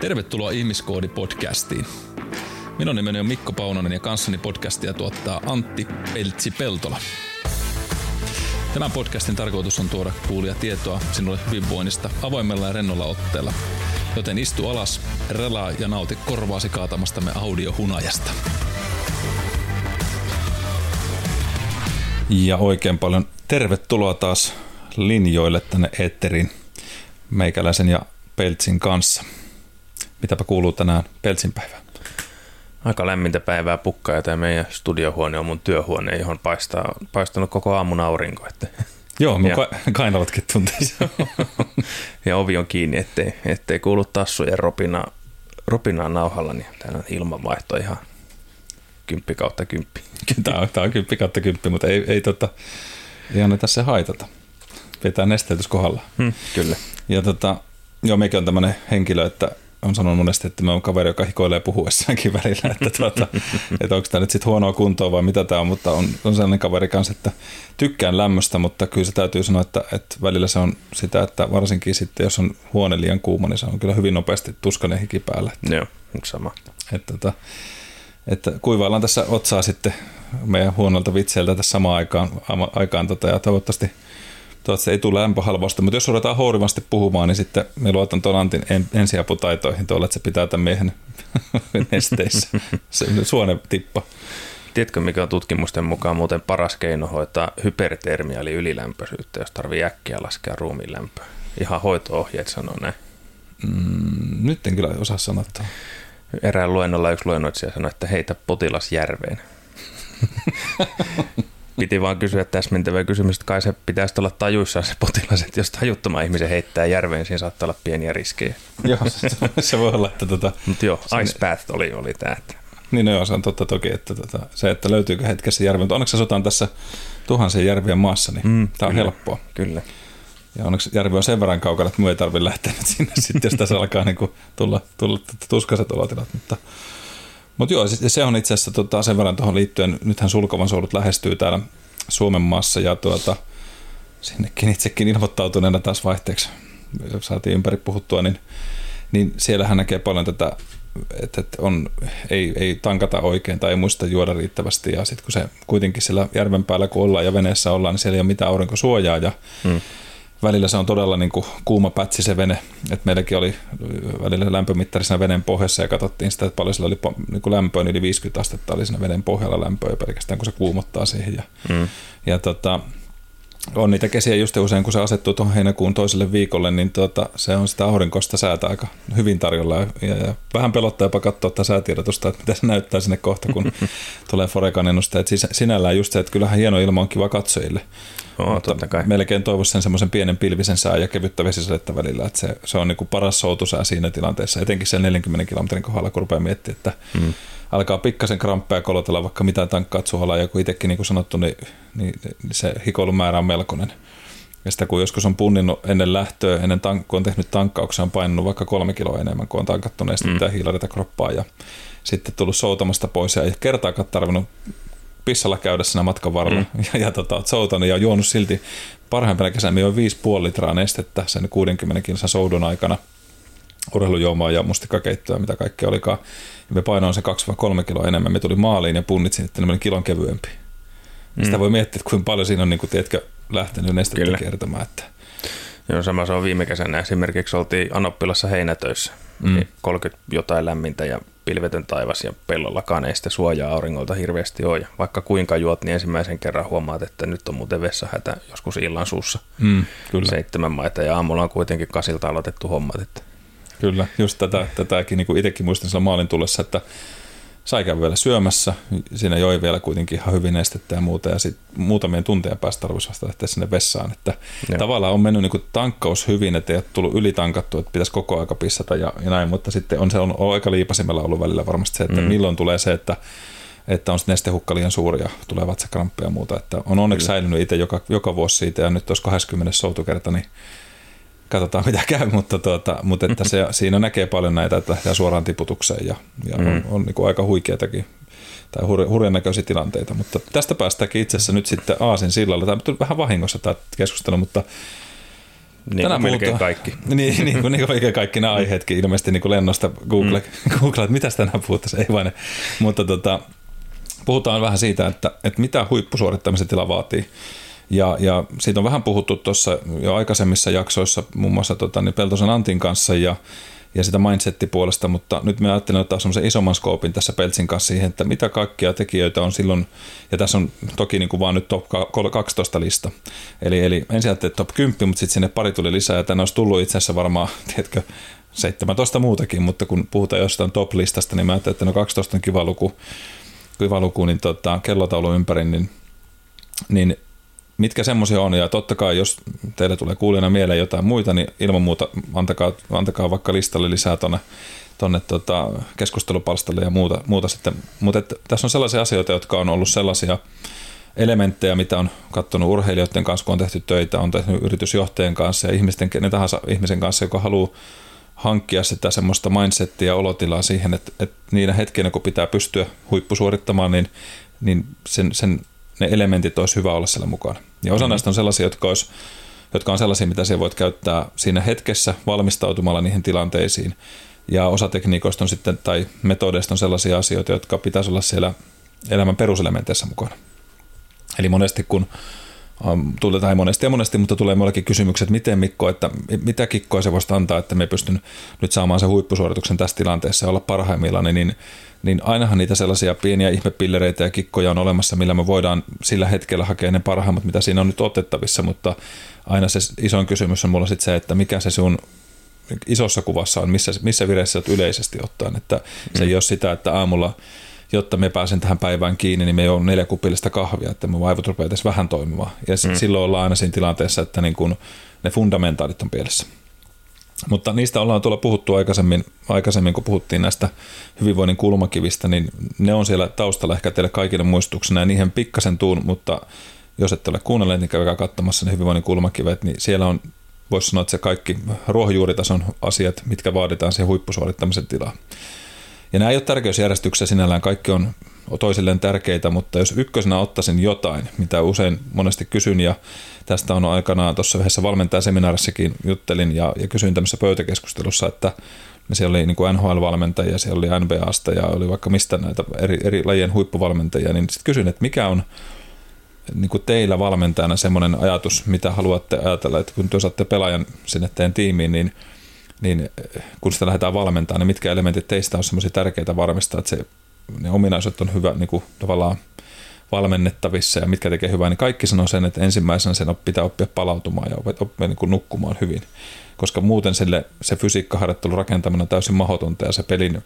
Tervetuloa Ihmiskoodi-podcastiin. Minun nimeni on Mikko Paunonen ja kanssani podcastia tuottaa Antti Peltsi-Peltola. Tämän podcastin tarkoitus on tuoda kuulia tietoa sinulle hyvinvoinnista avoimella ja rennolla otteella. Joten istu alas, relaa ja nauti korvaasi kaatamastamme audiohunajasta. Ja oikein paljon tervetuloa taas linjoille tänne Eetterin meikäläisen ja Peltsin kanssa. Mitäpä kuuluu tänään Peltsin päivään? Aika lämmintä päivää pukkaa ja tämä meidän studiohuone on mun työhuone, johon paistaa, paistanut koko aamun aurinko. Että. Joo, mun ja, kainalatkin tunteisi. ja ovi on kiinni, ettei, ettei kuulu tassujen ropina, ropinaa nauhalla, niin täällä on ilmanvaihto ihan kymppi kautta kymppi. Tämä on, tämä on kymppi kautta kymppi, mutta ei, ei, tota, ei anneta se haitata. Vetää nesteytys kohdalla. Hmm, kyllä. Ja tota, joo, mekin on tämmöinen henkilö, että on sanonut monesti, että me on kaveri, joka hikoilee puhuessaankin välillä, että, tuota, että onko tämä nyt sitten huonoa kuntoa vai mitä tämä on, mutta on, on sellainen kaveri kanssa, että tykkään lämmöstä, mutta kyllä se täytyy sanoa, että, että välillä se on sitä, että varsinkin sitten, jos on huone liian kuuma, niin se on kyllä hyvin nopeasti tuskanen hiki päällä. Että, Joo, sama. Että, että, että kuivaillaan tässä otsaa sitten meidän huonolta vitseiltä tässä samaan aikaan, aikaan tota, ja toivottavasti – Toivottavasti ei tule lämpöhalvausta, mutta jos ruvetaan hourivasti puhumaan, niin sitten me luotan tuon Antin ensiaputaitoihin tuolla, että se pitää tämän miehen nesteissä. Se suone tippa. Tiedätkö, mikä on tutkimusten mukaan muuten paras keino hoitaa hypertermia, eli ylilämpöisyyttä, jos tarvii äkkiä laskea ruumiin lämpöä? Ihan hoito-ohjeet sanoo näin. Mm, nyt en kyllä osaa sanoa. Erään luennolla yksi luennoitsija sanoi, että heitä potilas järveen. Piti vaan kysyä täsmentävä kysymys, että kai se pitäisi olla tajuissaan se potilas, että jos tajuttoman ihmisen heittää järveen, siinä saattaa olla pieniä riskejä. joo, se, se voi olla, että tota, Mutta joo. Ice Path oli, oli tämä. Että... Niin no joo, se on totta toki, että tota, se, että löytyykö hetkessä järvi, mutta onneksi asutaan tässä tuhansien järvien maassa, niin mm, tämä on kyllä, helppoa. Kyllä. Ja onneksi järvi on sen verran kaukana, että minun ei tarvitse lähteä nyt sinne sitten, jos tässä alkaa niin kuin tulla, tulla tuskaiset olotilat, mutta mutta joo, se on itse asiassa tota, sen verran tuohon liittyen, nythän sulkovan soudut lähestyy täällä Suomen maassa ja tuota, sinnekin itsekin ilmoittautuneena taas vaihteeksi saatiin ympäri puhuttua, niin, niin siellähän näkee paljon tätä, että, on, ei, ei tankata oikein tai ei muista juoda riittävästi ja sitten kun se kuitenkin siellä järven päällä kun ollaan ja veneessä ollaan, niin siellä ei ole mitään aurinkosuojaa ja hmm välillä se on todella niin kuin kuuma pätsi se vene, että meilläkin oli välillä lämpömittarissa veneen pohjassa ja katsottiin sitä, että paljon sillä oli niin kuin lämpöä, niin yli 50 astetta oli siinä veden pohjalla lämpöä pelkästään, kun se kuumottaa siihen. Ja, mm. ja tota, on niitä kesiä just usein, kun se asettuu tuohon heinäkuun toiselle viikolle, niin tota, se on sitä aurinkosta säätä aika hyvin tarjolla. Ja, ja vähän pelottaa jopa katsoa tätä säätiedotusta, että mitä se näyttää sinne kohta, kun tulee Forekan ennusteet. Siis sinällään just se, että kyllähän hieno ilma on kiva katsojille. Oh, totta kai. Melkein toivoisin sen semmoisen pienen pilvisen sää ja kevyttä vesisadetta välillä, että se, se on niin kuin paras soutusää siinä tilanteessa, etenkin sen 40 kilometrin kohdalla, kun rupeaa miettimään, että mm. Alkaa pikkasen kramppeja kolotella, vaikka mitä tankkaat suolaa, ja kun itsekin niin kuin sanottu, niin, niin, se hikoilun määrä on melkoinen. Ja sitä kun joskus on punninnut ennen lähtöä, ennen tank, kun on tehnyt tankkauksia, on painunut vaikka kolme kiloa enemmän, kun on tankattu nestettä mm. hiilareita kroppaa ja sitten tullut soutamasta pois ja ei kertaakaan tarvinnut pissalla käydä siinä matkan varrella mm. ja, ja tota, soutanut ja juonut silti parhaimpana kesänä jo 5,5 litraa nestettä sen 60 kilsan soudun aikana urheilujuomaa ja mustikakeittoa, mitä kaikkea olikaan. Ja me painoin se 2-3 kiloa enemmän. Me tuli maaliin ja punnitsin, että ne kilon kevyempi. Mm. Sitä voi miettiä, että kuinka paljon siinä on, niin kuin, tiedätkö, lähtenyt nestettä Kyllä. kertomaan. Että... Joo, sama se on viime kesänä. Esimerkiksi oltiin Anoppilassa heinätöissä. Mm. 30 jotain lämmintä ja pilvetön taivas ja pellollakaan ei sitä suojaa auringolta hirveästi ole. Ja vaikka kuinka juot, niin ensimmäisen kerran huomaat, että nyt on muuten vessahätä joskus illan suussa. Mm, kyllä. Seitsemän maita ja aamulla on kuitenkin kasilta aloitettu hommat. Että. Kyllä, just tätä, tätäkin niin kuin itsekin muistan sillä maalin tullessa, että sai käydä vielä syömässä. Siinä joi vielä kuitenkin ihan hyvin estettä ja muuta. Ja sitten muutamien tunteja päästä tarvitsisi vasta lähteä sinne vessaan. Että tavallaan on mennyt niin kuin tankkaus hyvin, että ei ole tullut ylitankattu, että pitäisi koko aika pissata ja, ja näin. Mutta sitten on se on, on aika liipasimella ollut välillä varmasti se, että mm. milloin tulee se, että että on nestehukka liian suuri ja tulee vatsakramppeja ja muuta. Että on onneksi Kyllä. säilynyt itse joka, joka vuosi siitä ja nyt olisi 20 soutukerta, niin katsotaan mitä käy, mutta, tuota, mutta että se, siinä näkee paljon näitä, että lähtee suoraan tiputukseen ja, ja mm. on, on niin aika huikeatakin tai hurjan näköisiä tilanteita, mutta tästä päästäänkin itse asiassa nyt sitten Aasin sillalla. Tämä on vähän vahingossa tämä keskustelu, mutta Niin Tänään melkein kaikki. Niin, niin, kuin, niin kuin melkein kaikki nämä aiheetkin ilmeisesti niin kuin lennosta Google, mm. Google että mitä tänään puhuttaisiin, ei vain. Mutta tota, puhutaan vähän siitä, että, että mitä huippusuorittamisen tila vaatii. Ja, ja siitä on vähän puhuttu tuossa jo aikaisemmissa jaksoissa, muun muassa tota, niin Peltosen Antin kanssa ja, ja sitä mindsettipuolesta, mutta nyt me ajattelen ottaa semmoisen isomman skoopin tässä Peltsin kanssa siihen, että mitä kaikkia tekijöitä on silloin, ja tässä on toki niin kuin vaan nyt top 12 lista. Eli, eli ensin ajattelin top 10, mutta sitten sinne pari tuli lisää, ja tänne olisi tullut itse asiassa varmaan, tiedätkö, 17 muutakin, mutta kun puhutaan jostain top-listasta, niin mä ajattelin, että no 12 on kiva luku, kiva luku niin tota, kellotaulu ympäri, niin, niin mitkä semmoisia on. Ja totta kai, jos teille tulee kuulijana mieleen jotain muita, niin ilman muuta antakaa, antakaa vaikka listalle lisää tuonne tonne tota keskustelupalstalle ja muuta, muuta sitten. Mutta tässä on sellaisia asioita, jotka on ollut sellaisia elementtejä, mitä on katsonut urheilijoiden kanssa, kun on tehty töitä, on tehnyt yritysjohtajien kanssa ja ihmisten, kenen tahansa ihmisen kanssa, joka haluaa hankkia sitä semmoista mindsettiä ja olotilaa siihen, että, että niinä hetkinä, kun pitää pystyä huippusuorittamaan, niin, niin sen, sen, ne elementit olisi hyvä olla siellä mukana. Ja osa mm-hmm. näistä on sellaisia, jotka, olisi, jotka on sellaisia, mitä sinä voit käyttää siinä hetkessä valmistautumalla niihin tilanteisiin. Ja osa tekniikoista on sitten, tai metodeista on sellaisia asioita, jotka pitäisi olla siellä elämän peruselementeissä mukana. Eli monesti kun tulee tai monesti ja monesti, mutta tulee muillekin kysymykset, miten Mikko, että mitä kikkoa se voisi antaa, että me pystyn nyt saamaan se huippusuorituksen tässä tilanteessa ja olla parhaimmillaan, niin, niin ainahan niitä sellaisia pieniä ihmepillereitä ja kikkoja on olemassa, millä me voidaan sillä hetkellä hakea ne parhaimmat, mitä siinä on nyt otettavissa, mutta aina se isoin kysymys on mulla sitten se, että mikä se sun isossa kuvassa on, missä, missä vireessä olet yleisesti ottaen, että se mm. ei ole sitä, että aamulla jotta me pääsen tähän päivään kiinni, niin me ole neljä kupillista kahvia, että mun aivot rupeaa edes vähän toimimaan. Ja mm. silloin ollaan aina siinä tilanteessa, että niin kun ne fundamentaalit on pielessä. Mutta niistä ollaan tuolla puhuttu aikaisemmin, aikaisemmin, kun puhuttiin näistä hyvinvoinnin kulmakivistä, niin ne on siellä taustalla ehkä teille kaikille muistutuksena. Ja niihin pikkasen tuun, mutta jos ette ole kuunnelleet, niin käykää katsomassa ne hyvinvoinnin kulmakivet, niin siellä on, voisi sanoa, että se kaikki ruohonjuuritason asiat, mitkä vaaditaan siihen huippusuorittamisen tilaan. Ja nämä ei ole tärkeysjärjestyksessä sinällään, kaikki on toisilleen tärkeitä, mutta jos ykkösenä ottaisin jotain, mitä usein monesti kysyn, ja tästä on aikanaan tuossa yhdessä valmentajaseminaarissakin juttelin ja, ja kysyin tämmöisessä pöytäkeskustelussa, että siellä oli niin kuin NHL-valmentajia, siellä oli NBAsta ja oli vaikka mistä näitä eri, eri lajien huippuvalmentajia, niin sitten kysyin, että mikä on niin kuin teillä valmentajana semmoinen ajatus, mitä haluatte ajatella, että kun te saatte pelaajan sinne teidän tiimiin, niin – niin kun sitä lähdetään valmentamaan, niin mitkä elementit teistä on semmoisia tärkeitä varmistaa, että se, ne ominaisuudet on hyvä niin kuin tavallaan valmennettavissa ja mitkä tekee hyvää, niin kaikki sanoo sen, että ensimmäisenä sen pitää oppia palautumaan ja oppia niin kuin nukkumaan hyvin, koska muuten sille, se fysiikkaharjoittelun rakentaminen on täysin mahdotonta ja se pelin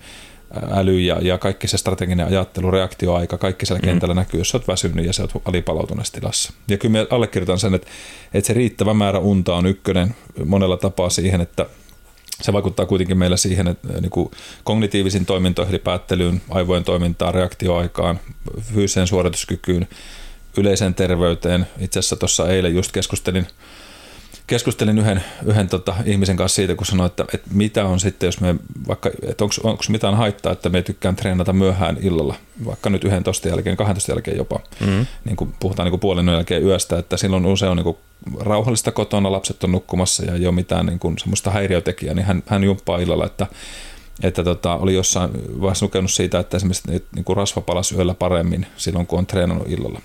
äly ja, ja kaikki se strateginen ajattelu, reaktioaika, kaikki siellä mm. kentällä näkyy, jos olet väsynyt ja sä oot alipalautuneessa tilassa. Ja kyllä me allekirjoitan sen, että, että se riittävä määrä unta on ykkönen monella tapaa siihen, että se vaikuttaa kuitenkin meillä siihen, että niin kuin kognitiivisiin toimintoihin, eli päättelyyn, aivojen toimintaan, reaktioaikaan, fyysiseen suorituskykyyn, yleiseen terveyteen. Itse asiassa tuossa eilen just keskustelin, keskustelin yhden, yhden tota, ihmisen kanssa siitä, kun sanoin, että, että mitä on sitten, jos me vaikka, että onko mitään haittaa, että me tykkään treenata myöhään illalla, vaikka nyt 11 jälkeen, 12 jälkeen jopa, mm-hmm. niin kuin puhutaan niin kuin puolen jälkeen yöstä, että silloin usein on niin kuin rauhallista kotona, lapset on nukkumassa ja ei ole mitään niin kuin semmoista häiriötekijää, niin hän, hän jumppaa illalla, että että tota, oli jossain vaiheessa lukenut siitä, että esimerkiksi niin kuin rasva palasi yöllä paremmin silloin, kun on treenannut illalla.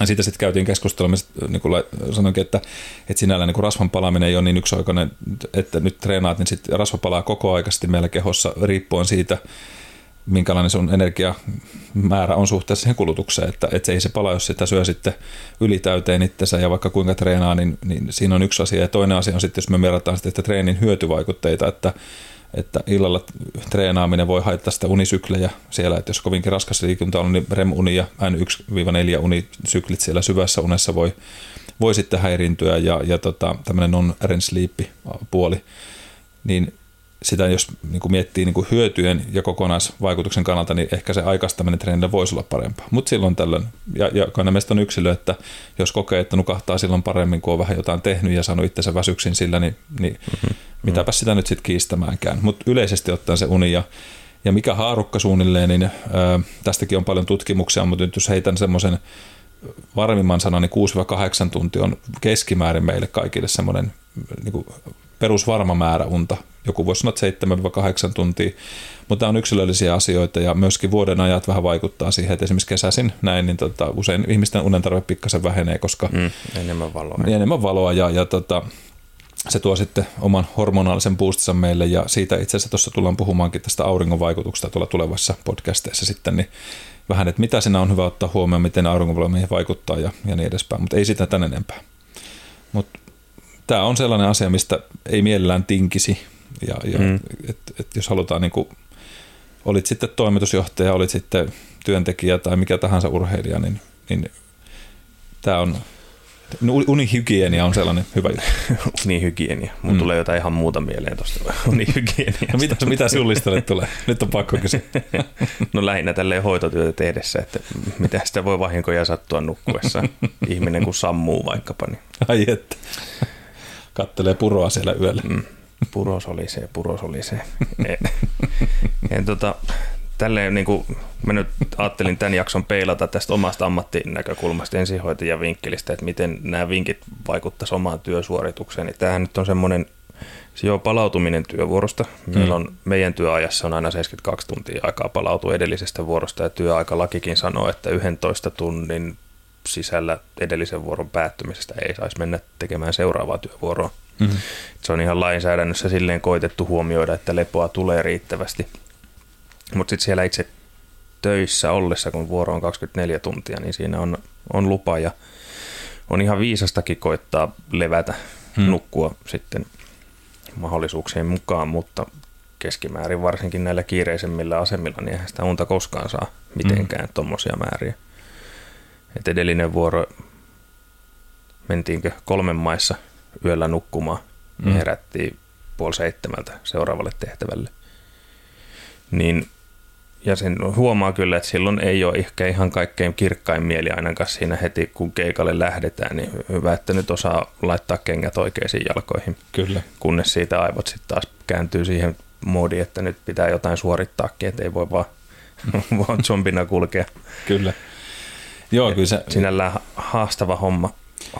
Ja siitä sitten käytiin keskustelua, niin kuin sanoinkin, että, että sinällään niin kuin rasvan palaaminen ei ole niin yksioikainen, että nyt treenaat, niin sitten rasva palaa koko aikaisesti meillä kehossa riippuen siitä, minkälainen sun energiamäärä on suhteessa siihen kulutukseen, että, että se ei se pala, jos sitä syö sitten ylitäyteen itsensä ja vaikka kuinka treenaa, niin, niin siinä on yksi asia. Ja toinen asia on sitten, jos me verrataan sitten, että treenin hyötyvaikutteita, että, että illalla treenaaminen voi haittaa sitä unisyklejä siellä, että jos kovinkin raskas liikunta on, niin REM-uni ja N1-4 unisyklit siellä syvässä unessa voi, voi sitten häiriintyä ja, ja tota, tämmöinen non-REM sleep puoli, niin sitä jos niin kuin miettii niin kuin hyötyjen ja kokonaisvaikutuksen kannalta, niin ehkä se aikaistaminen treenille voisi olla parempaa. Mutta silloin tällöin, ja, ja jokainen meistä on yksilö, että jos kokee, että nukahtaa silloin paremmin, kun on vähän jotain tehnyt ja saanut itsensä väsyksin sillä, niin, niin mm-hmm. mitäpä sitä nyt sitten kiistämäänkään. Mutta yleisesti ottaen se uni ja, ja mikä haarukka suunnilleen, niin ää, tästäkin on paljon tutkimuksia, mutta nyt jos heitän semmoisen varmimman sanon, niin 6-8 tuntia on keskimäärin meille kaikille semmoinen niin kuin perusvarma määrä unta. Joku voisi sanoa 7-8 tuntia, mutta on yksilöllisiä asioita ja myöskin vuoden ajat vähän vaikuttaa siihen, että esimerkiksi kesäisin näin, niin tota, usein ihmisten unen tarve pikkasen vähenee, koska Mm, enemmän valoa. niin enemmän valoa ja, ja tota, se tuo sitten oman hormonaalisen boostinsa meille ja siitä itse asiassa tuossa tullaan puhumaankin tästä auringon vaikutuksesta tuolla tulevassa podcasteissa sitten, niin vähän, että mitä siinä on hyvä ottaa huomioon, miten auringonvalo meihin vaikuttaa ja, ja niin edespäin, mutta ei sitä tän enempää. Mutta tämä on sellainen asia, mistä ei mielellään tinkisi ja, ja Mm. et, et jos halutaan niin kuin, olit sitten toimitusjohtaja, olit sitten työntekijä tai mikä tahansa urheilija, niin, niin tämä on, unihygienia on sellainen hyvä juttu. Unihygienia. Mun Mm. tulee jotain ihan muuta mieleen tuosta unihygieniasta. No mitä, mitä sullistelle tulee? Nyt on pakko kysyä. No lähinnä tälleen hoitotyötä tehdessä, että mitä sitä voi vahinkoja sattua nukkuessa. Ihminen kun sammuu vaikkapa, niin Ai että. Kattelee puroa siellä yöllä. mm, puros olisee, puros olisee. En, en tota, tälleen niin kuin mä nyt ajattelin tämän jakson peilata tästä omasta ammattinäkökulmasta ensihoitajan vinkkelistä, että miten nämä vinkit vaikuttaisi omaan työsuoritukseen. Niin tämähän nyt on semmoinen, se joo, palautuminen työvuorosta. Meillä on, meidän työajassa on aina 72 tuntia aikaa palautua edellisestä vuorosta ja työaikalakikin sanoo, että 11 tunnin sisällä edellisen vuoron päättymisestä ei saisi mennä tekemään seuraavaa työvuoroa. Mm-hmm. Se on ihan lainsäädännössä silleen koitettu huomioida, että lepoa tulee riittävästi. Mutta sitten siellä itse töissä ollessa, kun vuoro on 24 tuntia, niin siinä on, on lupa ja on ihan viisastakin koittaa levätä, Hmm. hmm. nukkua sitten mahdollisuuksien mukaan, mutta keskimäärin varsinkin näillä kiireisemmillä asemilla, niin eihän sitä unta koskaan saa mitenkään mm. tuommoisia määriä. Et edellinen vuoro mentiinkö kolmen maissa yöllä nukkumaan, mm. Mm. ja herättiin puoli seitsemältä seuraavalle tehtävälle. Niin, ja sen huomaa kyllä, että silloin ei ole ehkä ihan kaikkein kirkkain mieli ainakaan siinä heti, kun keikalle lähdetään, niin hyvä, että nyt osaa laittaa kengät oikeisiin jalkoihin, Kyllä. kunnes siitä aivot sitten taas kääntyy siihen moodiin, että nyt pitää jotain suorittaakin, että ei voi vaan, vaan zombina kulkea. Kyllä. Joo, kyllä se, Sinällään haastava homma,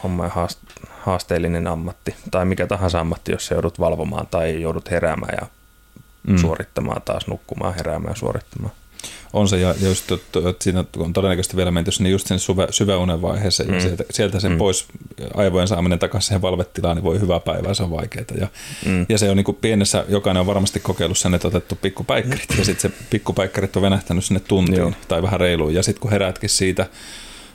homma ja haast- haasteellinen ammatti, tai mikä tahansa ammatti, jos joudut valvomaan tai joudut heräämään ja mm. suorittamaan taas, nukkumaan, heräämään ja suorittamaan. On se, ja just että siinä on todennäköisesti vielä menty sinne just sinne syvä, syväunen vaiheeseen, mm. ja sieltä, sieltä sen mm. pois aivojen saaminen takaisin siihen valvetilaan, niin voi hyvää päivää, se on vaikeaa. Ja, mm. ja se on niin kuin pienessä, jokainen on varmasti kokeillut sen, että otettu pikkupäikkärit, ja sitten se pikkupäikkärit on venähtänyt sinne tuntiin, Joo. tai vähän reiluun, ja sitten kun heräätkin siitä,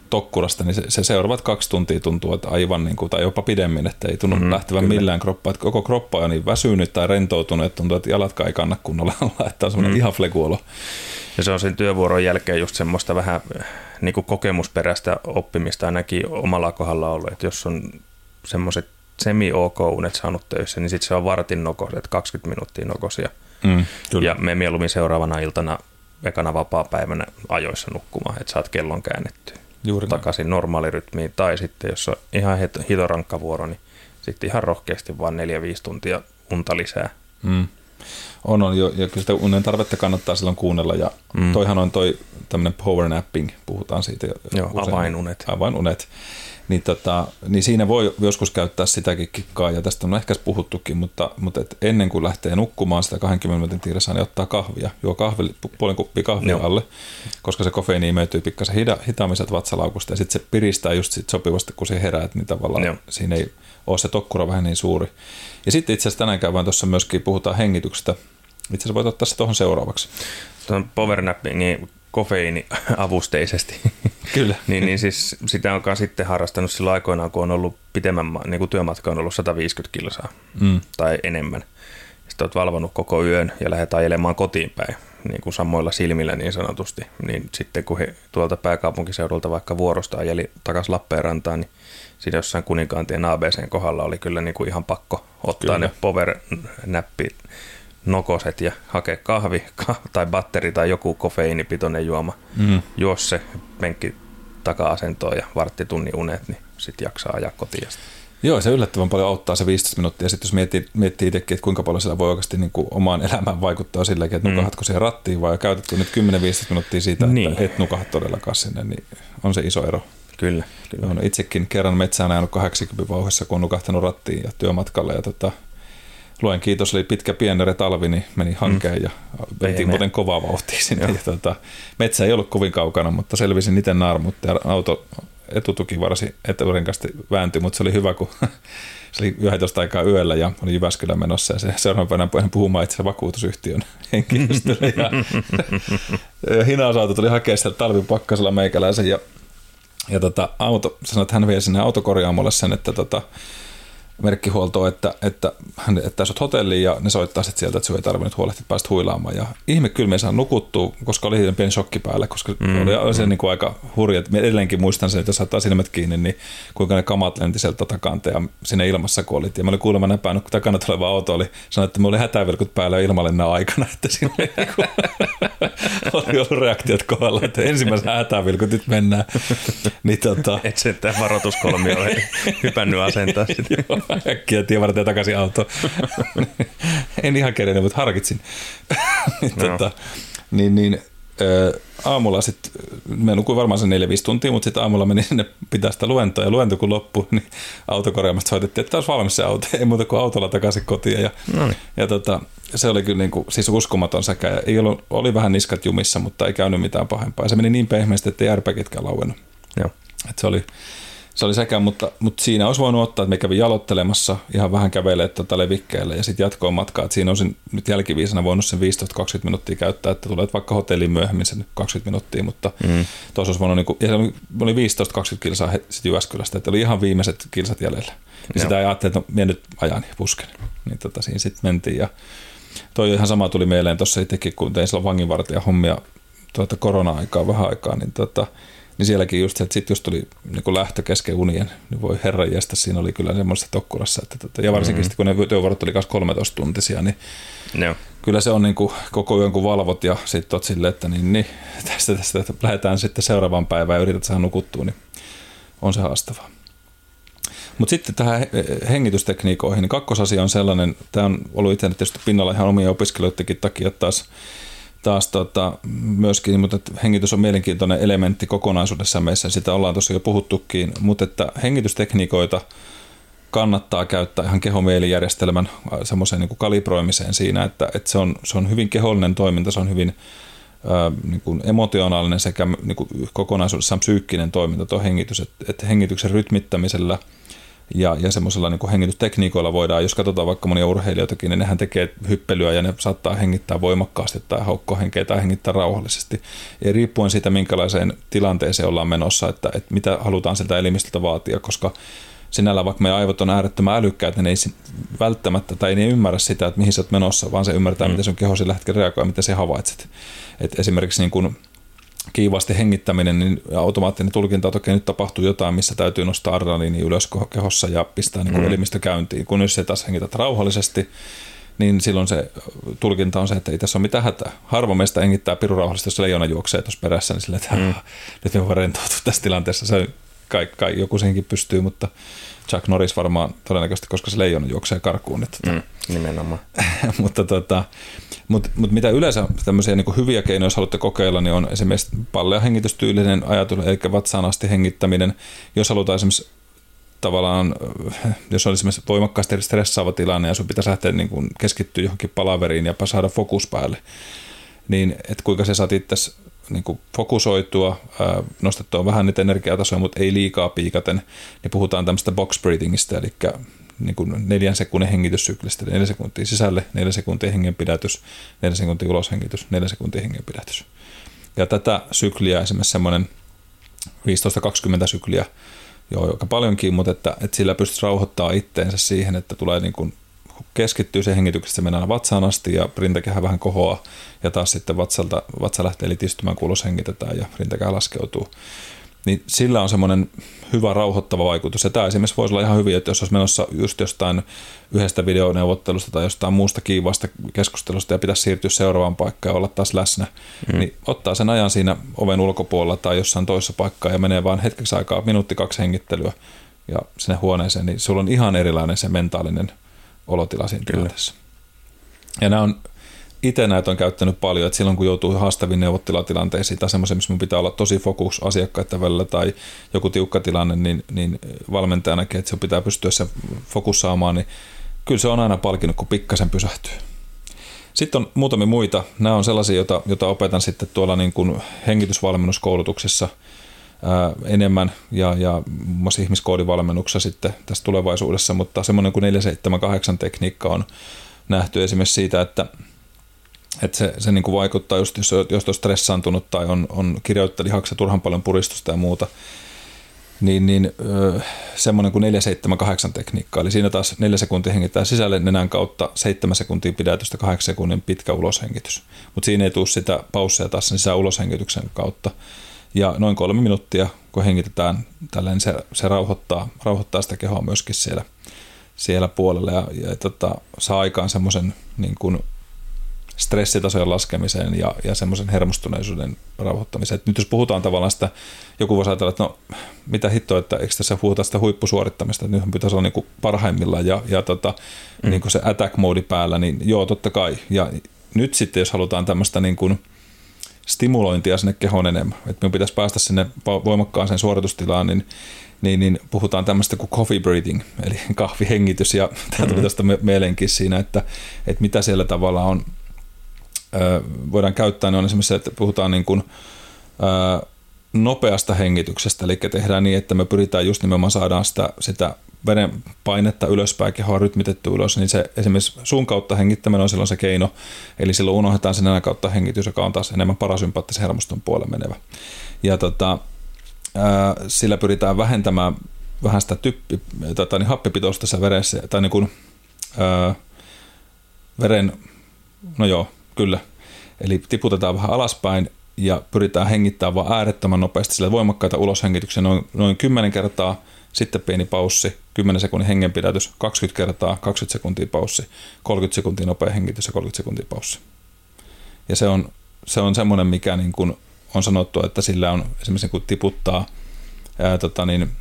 tokkurasta, niin se, se seuraavat kaksi tuntia tuntuu, että aivan niin kuin, tai jopa pidemmin, että ei tunnu mm, lähtevän kyllä. millään kroppaa, että koko kroppa on niin väsynyt tai rentoutunut, että tuntuu, että jalatkaan ei kanna kunnolla alla, että on semmoinen mm. ihan flekuolo. Ja se on sen työvuoron jälkeen just semmoista vähän niin kuin kokemusperäistä oppimista ainakin omalla kohdalla ollut, että jos on semmoiset semi-ok unet saanut töissä, niin sitten se on vartin nokoset, 20 minuuttia nokosia. Mm, kyllä. Ja me mieluummin seuraavana iltana ekana vapaa-päivänä ajoissa nukkumaan, että saat kellon käännettyä. Juuri takaisin normaalirytmiin. Tai sitten, jos on ihan hitorankka vuoro, niin sitten ihan rohkeasti vaan 4-5 tuntia unta lisää. Mm. On, on jo, ja kyllä sitä unen tarvetta kannattaa silloin kuunnella, ja mm. toihan on toi tämmöinen power napping, puhutaan siitä. Joo, usein. avainunet. Avainunet. Niin, tota, niin siinä voi joskus käyttää sitäkin kikkaa, ja tästä on ehkä puhuttukin, mutta, mutta et ennen kuin lähtee nukkumaan sitä 20 minuutin tiiressä, niin ottaa kahvia, juo kahvi, puolen kuppia kahvia Joo. alle, koska se kofeiini imeytyy pikkasen hida, hitaammin sieltä vatsalaukusta, ja sitten se piristää just sit sopivasti, kun se herää, niin tavallaan Joo. siinä ei ole se tokkura vähän niin suuri. Ja sitten itse asiassa tänään käydään tuossa myöskin, puhutaan hengityksestä, itse asiassa voit ottaa se tuohon seuraavaksi. Tuon powernappingin kofeiini avusteisesti. Kyllä. niin, niin siis sitä onkaan sitten harrastanut sillä aikoinaan, kun on ollut pitemmän, niin kuin työmatka on ollut 150 kilsaa mm. tai enemmän. Sitten olet valvonut koko yön ja lähdet ajelemaan kotiin päin, niin kuin samoilla silmillä niin sanotusti. Niin sitten kun he tuolta pääkaupunkiseudulta vaikka vuorosta ajeli takaisin Lappeenrantaan, niin siinä jossain kuninkaantien ABCn kohdalla oli kyllä niin kuin ihan pakko ottaa kyllä. ne power-näppi nokoset ja hakea kahvi tai batteri tai joku kofeiinipitoinen juoma. Mm. Juos se penkki taka-asentoon ja varttitunnin unet, niin sitten jaksaa ajaa kotiin. Joo, se yllättävän paljon auttaa se 15 minuuttia. Sitten jos miettii, miettii itsekin, että kuinka paljon sillä voi oikeasti niin kuin omaan elämään vaikuttaa silläkin, että nukahatko mm. siihen rattiin vai käytetty nyt 10-15 minuuttia siitä, niin. että et nukahat todellakaan sinne, niin on se iso ero. Kyllä, kyllä. Olen itsekin kerran metsään ajanut 80 vauhissa, kun on nukahtanut rattiin ja työmatkalla. Ja tota, luen kiitos, oli pitkä pienere talvi, niin meni hankeen mm. ja mentiin muuten kovaa vauhtia sinne. Ja tota, metsä ei ollut kovin kaukana, mutta selvisin itse naarmutta ja auto etutuki varsin eturenkasti vääntyi, mutta se oli hyvä, kun se oli 11 aikaa yöllä ja oli Jyväskylän menossa ja se seuraavan päivänä puhumaan itse vakuutusyhtiön henkilöstölle. Ja, ja hinausauto tuli hakea sieltä talvipakkasella meikäläisen ja, ja tota, auto, sanoi, että hän vie sinne autokorjaamolle sen, että tota, merkkihuoltoa, että, että, että tässä on hotelli ja ne soittaa sitten sieltä, että sinun ei tarvinnut huolehtia, että päästä huilaamaan. Ja ihme kyllä me saa nukuttua, koska oli pieni shokki päällä, koska mm, oli, oli se mm. niin kuin aika hurja. Mä edelleenkin muistan sen, että jos saattaa silmät kiinni, niin kuinka ne kamat lenti sieltä takanteen ja sinne ilmassa kuolit. Ja mä olin kuulemma näpäin, kun takana tuleva auto oli sanonut, että me oli hätävilkut päällä ilmalennan aikana, että siinä oli, niin kuin, oli ollut reaktiot kohdalla, että ensimmäisenä hätävilkut nyt mennään. niin, tota... Et sen varoituskolmi ole hypännyt asentaa äkkiä tievarteen takaisin auto. en ihan kerennyt, mutta harkitsin. niin, no. tota, niin, niin ä, aamulla sitten, me nukuin varmaan sen 4-5 tuntia, mutta sitten aamulla meni sinne pitää sitä luentoa, ja luento kun loppui, niin autokorjaamasta soitettiin, että olisi valmis se auto, ei muuta kuin autolla takaisin kotiin. Ja, no niin. ja tota, se oli kyllä niin kuin, siis uskomaton säkä, ja ei ollut, oli vähän niskat jumissa, mutta ei käynyt mitään pahempaa. Ja se meni niin pehmeästi, että ei järpäkitkään lauennut. Joo. Et se oli, se oli sekä, mutta, mutta siinä olisi voinut ottaa, että me kävin jalottelemassa ihan vähän kävelee tätä levikkeelle ja sitten jatkoon matkaa. Että siinä olisin nyt jälkiviisana voinut sen 15-20 minuuttia käyttää, että tulee vaikka hotelliin myöhemmin sen 20 minuuttia, mutta mm. tuossa olisi voinut, niin kuin, ja se oli 15-20 kilsaa sitten Jyväskylästä, että oli ihan viimeiset kilsat jäljellä. Ja sitä ei ajattelin, että no, minä nyt ajan ja pusken. Niin tota, siinä sitten mentiin ja toi ihan sama tuli mieleen tuossa itsekin, kun tein silloin vanginvartija hommia tuota korona-aikaa vähän aikaa, niin tota, niin sielläkin just, että sitten jos tuli niin lähtö kesken unien, niin voi herran jästä, siinä oli kyllä semmoista tokkurassa. Että, tota, ja varsinkin mm-hmm. kun ne työvuorot oli 13 tuntisia, niin no. kyllä se on niin kuin koko yön kun valvot ja sitten oot silleen, että niin, niin tästä, tästä että lähdetään sitten seuraavaan päivään ja yrität saada nukuttua, niin on se haastavaa. Mutta sitten tähän hengitystekniikoihin, niin kakkosasia on sellainen, tämä on ollut itse tietysti pinnalla ihan omien opiskelijoidenkin takia taas taas tota, myöskin, mutta hengitys on mielenkiintoinen elementti kokonaisuudessa meissä, sitä ollaan tuossa jo puhuttukin, mutta että hengitystekniikoita kannattaa käyttää ihan kehomielijärjestelmän äh, semmoiseen niin kalibroimiseen siinä, että, että se, on, se on hyvin kehollinen toiminta, se on hyvin ää, äh, niin kuin emotionaalinen sekä niin kuin kokonaisuudessaan psyykkinen toiminta tuo hengitys, että, että hengityksen rytmittämisellä – ja, ja semmoisella niin hengitystekniikoilla voidaan, jos katsotaan vaikka monia urheilijoitakin, niin nehän tekee hyppelyä ja ne saattaa hengittää voimakkaasti tai haukkoa henkeä tai hengittää rauhallisesti. Ja riippuen siitä, minkälaiseen tilanteeseen ollaan menossa, että, että mitä halutaan sieltä elimistöltä vaatia, koska sinällä vaikka meidän aivot on äärettömän älykkäät, niin ne ei välttämättä tai ne ei ymmärrä sitä, että mihin sä oot menossa, vaan se ymmärtää, mm. miten sun keho sillä hetkellä reagoi, miten se havaitset. Et esimerkiksi niin kun kiivaasti hengittäminen, niin automaattinen tulkinta, että okei, nyt tapahtuu jotain, missä täytyy nostaa adrenaliini ylös kehossa ja pistää niin kuin mm. elimistö käyntiin. Kun jos se taas hengität rauhallisesti, niin silloin se tulkinta on se, että ei tässä ole mitään hätää. Harvo meistä hengittää piru rauhallisesti, jos leijona juoksee tuossa perässä, niin silleen, että mm. nyt me voidaan rentoutua tässä tilanteessa. Se kai, kai, joku senkin pystyy, mutta Chuck Norris varmaan todennäköisesti, koska se leijona juoksee karkuun. Että, tota- mm, nimenomaan. mutta tota, mutta mut mitä yleensä tämmöisiä niin hyviä keinoja, jos haluatte kokeilla, niin on esimerkiksi pallea hengitystyylinen ajatus, eli vatsaan asti hengittäminen. Jos halutaan esimerkiksi tavallaan, jos on esimerkiksi voimakkaasti stressaava tilanne ja sun pitäisi lähteä niin kuin keskittyä johonkin palaveriin ja saada fokus päälle, niin että kuinka se saat itse niin kuin fokusoitua, nostettua vähän niitä energiatasoja, mutta ei liikaa piikaten, niin puhutaan tämmöistä box breathingista, eli niin kuin neljän sekunnin hengityssyklistä, neljä sekuntia sisälle, neljä sekuntia hengenpidätys, neljä sekuntia uloshengitys, neljä sekuntia hengenpidätys. Ja tätä sykliä esimerkiksi semmoinen 15-20 sykliä, joo, joka paljonkin, mutta että, että sillä pystyisi rauhoittaa itteensä siihen, että tulee niin kuin keskittyy se hengityksestä, mennään vatsaan asti ja rintakehä vähän kohoaa ja taas sitten vatsalta, vatsa lähtee litistymään, kun ulos hengitetään ja rintakehä laskeutuu niin sillä on semmoinen hyvä rauhoittava vaikutus. Ja tämä esimerkiksi voisi olla ihan hyvin, että jos olisi menossa just jostain yhdestä videoneuvottelusta tai jostain muusta kiivasta keskustelusta ja pitäisi siirtyä seuraavaan paikkaan ja olla taas läsnä, mm. niin ottaa sen ajan siinä oven ulkopuolella tai jossain toisessa paikkaa ja menee vain hetkeksi aikaa, minuutti kaksi hengittelyä ja sinne huoneeseen, niin sulla on ihan erilainen se mentaalinen olotila siinä tilanteessa. Ja nämä on itse näitä on käyttänyt paljon, että silloin kun joutuu haastaviin neuvottelatilanteisiin tai semmoisen, missä mun pitää olla tosi fokus asiakkaiden välillä tai joku tiukka tilanne, niin, niin valmentaja näkee, että se pitää pystyä se fokus saamaan, niin kyllä se on aina palkinut, kun pikkasen pysähtyy. Sitten on muutamia muita. Nämä on sellaisia, joita, joita opetan sitten tuolla niin kuin hengitysvalmennuskoulutuksessa enemmän ja, ja muun muassa ihmiskoodivalmennuksessa sitten tässä tulevaisuudessa, mutta semmoinen kuin 478 tekniikka on nähty esimerkiksi siitä, että, että se, se niin kuin vaikuttaa just, jos, jos on stressaantunut tai on, on kirjoittaa lihaksi turhan paljon puristusta ja muuta, niin, niin semmoinen kuin 478 tekniikka. Eli siinä taas 4 sekuntia hengittää sisälle nenän kautta, 7 sekuntia pidätystä, 8 sekunnin pitkä uloshengitys. Mutta siinä ei tule sitä pausseja taas sisään uloshengityksen kautta. Ja noin kolme minuuttia, kun hengitetään tälleen, se, se rauhoittaa, rauhoittaa sitä kehoa myöskin siellä, siellä puolella ja, ja tota, saa aikaan semmoisen niin kuin stressitasojen laskemiseen ja, ja semmoisen hermostuneisuuden rauhoittamiseen. Et nyt jos puhutaan tavallaan sitä, joku voisi ajatella, että no mitä hittoa, että eikö tässä puhuta sitä huippusuorittamista, että nythän pitäisi olla niin kuin parhaimmillaan ja, ja tota, mm. niin kuin se attack mode päällä, niin joo, totta kai. Ja nyt sitten, jos halutaan tämmöistä niin kuin stimulointia sinne kehon enemmän, että minun pitäisi päästä sinne voimakkaaseen suoritustilaan, niin niin, niin puhutaan tämmöistä kuin coffee breathing, eli kahvihengitys, ja tämä tuli mm-hmm. tästä mielenkiin siinä, että, että mitä siellä tavalla on voidaan käyttää, niin on esimerkiksi se, että puhutaan niin kuin, nopeasta hengityksestä, eli tehdään niin, että me pyritään just nimenomaan saadaan sitä, sitä veden painetta ylöspäin, kehoa rytmitetty ylös, niin se esimerkiksi suun kautta hengittäminen on silloin se keino, eli silloin unohdetaan sen nenän kautta hengitys, joka on taas enemmän parasympaattisen hermoston puolelle menevä. Ja tota, ää, sillä pyritään vähentämään vähän sitä typpi, tota, niin happipitoista tässä veressä, tai niin kuin, ää, veren, no joo, Kyllä. Eli tiputetaan vähän alaspäin ja pyritään hengittämään vaan äärettömän nopeasti sillä voimakkaita uloshengityksiä noin, noin 10 kertaa, sitten pieni paussi, 10 sekunnin hengenpidätys, 20 kertaa, 20 sekuntia paussi, 30 sekuntia nopea hengitys ja 30 sekuntia paussi. Ja se on, se on semmoinen, mikä niin kuin on sanottu, että sillä on esimerkiksi kun tiputtaa ää, tota niin,